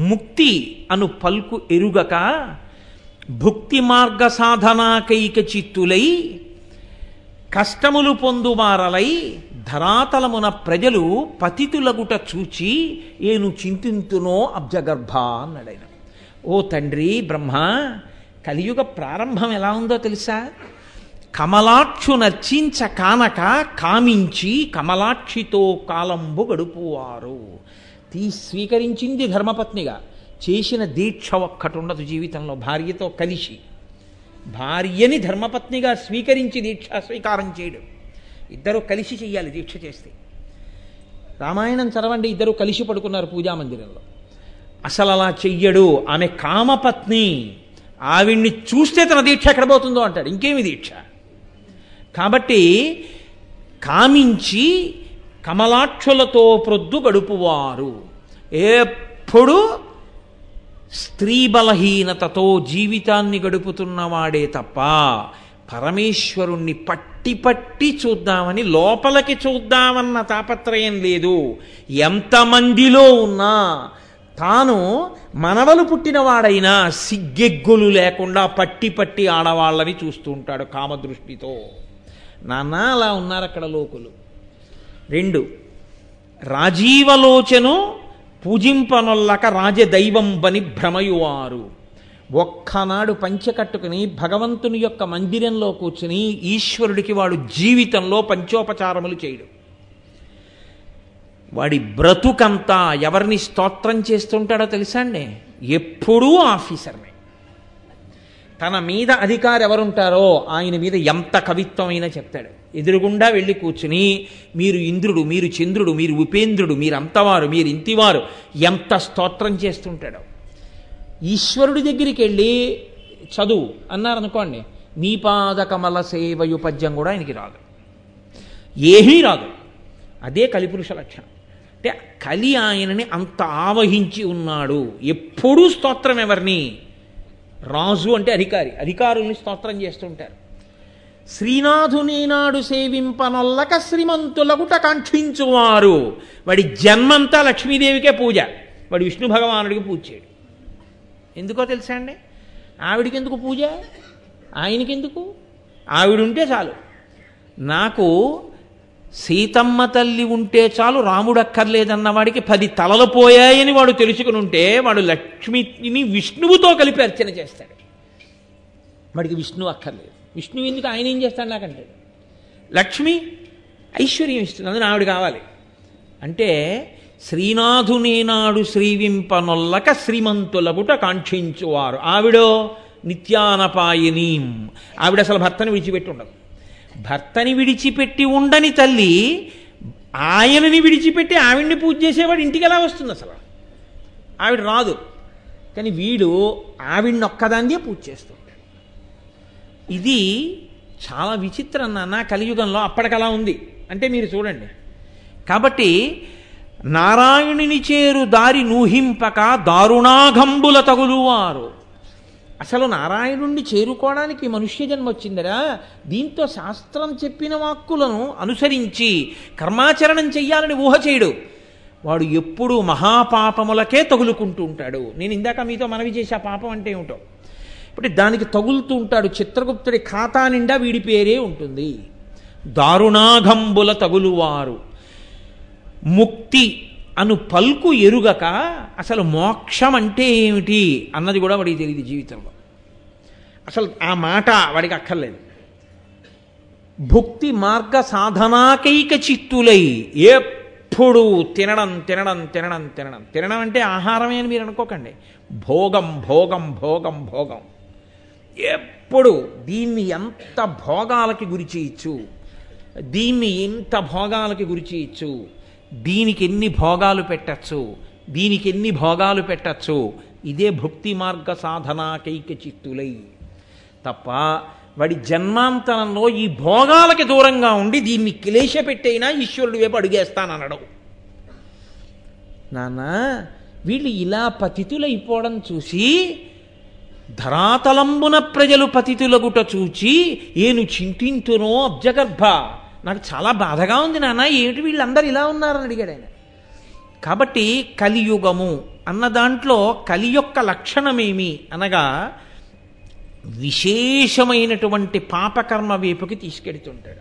B: ముక్తి అను పల్కు ఎరుగక భుక్తి మార్గ సాధనాకైక చిత్తులై కష్టములు పొందువారలై ధరాతలమున ప్రజలు పతితులగుట చూచి ఏను చింతింతునో అబ్జగర్భ అన్నాడైన. ఓ తండ్రి బ్రహ్మ కలియుగ ప్రారంభం ఎలా ఉందో తెలుసా? కమలాక్షు నర్చించ కానక కామించి కమలాక్షితో కాలంబు గడుపువారు. తీ స్వీకరించింది ధర్మపత్నిగా. చేసిన దీక్ష ఒక్కటి ఉండదు జీవితంలో భార్యతో కలిసి. భార్యని ధర్మపత్నిగా స్వీకరించి దీక్ష స్వీకారం చేయడం. ఇద్దరు కలిసి చేయాలి దీక్ష చేస్తే. రామాయణం చదవండి ఇద్దరు కలిసి పడుకున్నారు పూజామందిరంలో అసలు అలా చెయ్యడు. ఆమె కామపత్ని. ఆవిడ్ని చూస్తే తన దీక్ష ఎక్కడ పోతుందో అంటాడు. ఇంకేమి దీక్ష? కాబట్టి కామించి కమలాక్షులతో ప్రొద్దు గడుపువారు. ఎప్పుడు స్త్రీ బలహీనతతో జీవితాన్ని గడుపుతున్నవాడే తప్ప పరమేశ్వరుణ్ణి పట్టి పట్టి చూద్దామని లోపలికి చూద్దామన్న తాపత్రయం లేదు. ఎంతమందిలో ఉన్నా తాను మనవలు పుట్టినవాడైనా సిగ్గెగ్గులు లేకుండా పట్టి పట్టి ఆడవాళ్ళని చూస్తూ ఉంటాడు కామదృష్టితో. నాన్న అలా ఉన్నారు అక్కడ లోకులు. రెండు రాజీవలోచను పూజింపనొల్లక రాజదైవం బని భ్రమయువారు. ఒక్కనాడు పంచెకట్టుకుని భగవంతుని యొక్క మందిరంలో కూర్చుని ఈశ్వరుడికి వాడు జీవితంలో పంచోపచారములు చేయడు. వాడి బ్రతుకంతా ఎవరిని స్తోత్రం చేస్తుంటాడో తెలుసా అండి? ఎప్పుడూ ఆఫీసర్నే. తన మీద అధికారు ఎవరుంటారో ఆయన మీద ఎంత కవిత్వమైనా చెప్తాడు. ఎదురుగుండా వెళ్ళి కూర్చుని మీరు ఇంద్రుడు మీరు చంద్రుడు మీరు ఉపేంద్రుడు మీరు అంతవారు మీరు ఇంతివారు ఎంత స్తోత్రం చేస్తుంటాడో. ఈశ్వరుడి దగ్గరికి వెళ్ళి చదువు అన్నారనుకోండి నీ పాదకమల సేవయు పద్యం కూడా ఆయనకి రాదు. ఏమీ రాదు. అదే కలిపురుష లక్షణం. అంటే కలి ఆయనని అంత ఆవహించి ఉన్నాడు. ఎప్పుడూ స్తోత్రం ఎవరిని? రాజు అంటే అధికారి. అధికారుల్ని స్తోత్రం చేస్తుంటారు. శ్రీనాథుని నాడు సేవింపనొల్లక శ్రీమంతులకుట కాంక్షించువారు వాడి జన్మంతా లక్ష్మీదేవికే పూజ. వాడి విష్ణు భగవానుడికి పూజ చేయడు. ఎందుకో తెలుసా అండి? ఆవిడికి ఎందుకు పూజ? ఆయనకెందుకు? ఆవిడుంటే చాలు. నాకు సీతమ్మ తల్లి ఉంటే చాలు రాముడు అక్కర్లేదన్న వాడికి పది తలలు పోయాయని వాడు తెలుసుకుని ఉంటే వాడు లక్ష్మిని విష్ణువుతో కలిపి అర్చన చేస్తాడు. వాడికి విష్ణువు అక్కర్లేదు. విష్ణువు ఎందుకు ఆయన ఏం చేస్తాడు నాకంటే? లక్ష్మి ఐశ్వర్యం ఇస్తుంది అందులో ఆవిడ కావాలి. అంటే శ్రీనాథునేనాడు శ్రీవింపనొల్లక శ్రీమంతులబుట కాంక్షించువారు. ఆవిడో నిత్యానపాయనీం. ఆవిడ అసలు భర్తని విడిచిపెట్టి ఉండదు. భర్తని విడిచిపెట్టి ఉండని తల్లి ఆయనని విడిచిపెట్టి ఆవిడ్ని పూజ చేసేవాడు ఇంటికి ఎలా వస్తుంది అసలు? ఆవిడ రాదు. కానీ వీడు ఆవిడ్ని ఒక్కదాన్నే పూజ చేస్తాడు. ఇది చాలా విచిత్రం నాన్న కలియుగంలో అప్పటికలా ఉంది. అంటే మీరు చూడండి. కాబట్టి నారాయణుని చేరు దారి నూహింపక దారుణాఘంబుల తగులువారు. అసలు నారాయణుణ్ణి చేరుకోవడానికి మనుష్య జన్మ వచ్చిందరా? దీంతో శాస్త్రం చెప్పిన వాక్కులను అనుసరించి కర్మాచరణం చెయ్యాలని ఊహ చేయడు. వాడు ఎప్పుడూ మహాపాపములకే తగులుకుంటూ ఉంటాడు. నేను ఇందాక మీతో మనవి చేసే పాపం అంటే ఏమిటో? ఇప్పుడు దానికి తగులుతూ ఉంటాడు. చిత్రగుప్తుడి ఖాతా నిండా వీడి పేరే ఉంటుంది. దారుణాఘంబుల తగులువారు. ముక్తి అను పల్కు ఎరుగక అసలు మోక్షం అంటే ఏమిటి అన్నది కూడా వాడికి తెలియదు జీవితంలో. అసలు ఆ మాట వాడికి అక్కర్లేదు. భుక్తి మార్గ సాధనాకైక చిత్తులై ఎప్పుడు తినడం తినడం తినడం తినడం. తినడం అంటే ఆహారమే అని మీరు అనుకోకండి. భోగం భోగం భోగం భోగం. ఎప్పుడు దీన్ని ఎంత భోగాలకి గురి చేయొచ్చు? దీన్ని ఎంత భోగాలకి గురి చేయొచ్చు? దీనికి ఎన్ని భోగాలు పెట్టచ్చు? దీనికి ఎన్ని భోగాలు పెట్టచ్చు? ఇదే భక్తి మార్గ సాధనాకైక చిత్తులై తప్ప వాడి జన్మాంతరంలో ఈ భోగాలకి దూరంగా ఉండి దీన్ని క్లేశ పెట్టైనా ఈశ్వరుడు వైపు అడుగేస్తాననడం నాన్న వీళ్ళు ఇలా పతితులైపోవడం చూసి ధరాతలంబున ప్రజలు పతితులగుట చూచి ఏను చింతింతునో అబ్జగర్భ. నాకు చాలా బాధగా ఉంది నాన్న ఏమిటి వీళ్ళందరూ ఇలా ఉన్నారని అడిగాడు ఆయన. కాబట్టి కలియుగము అన్న దాంట్లో కలి యొక్క లక్షణమేమి అనగా విశేషమైనటువంటి పాపకర్మ వైపుకి తీసుకెడుతుంటాడు.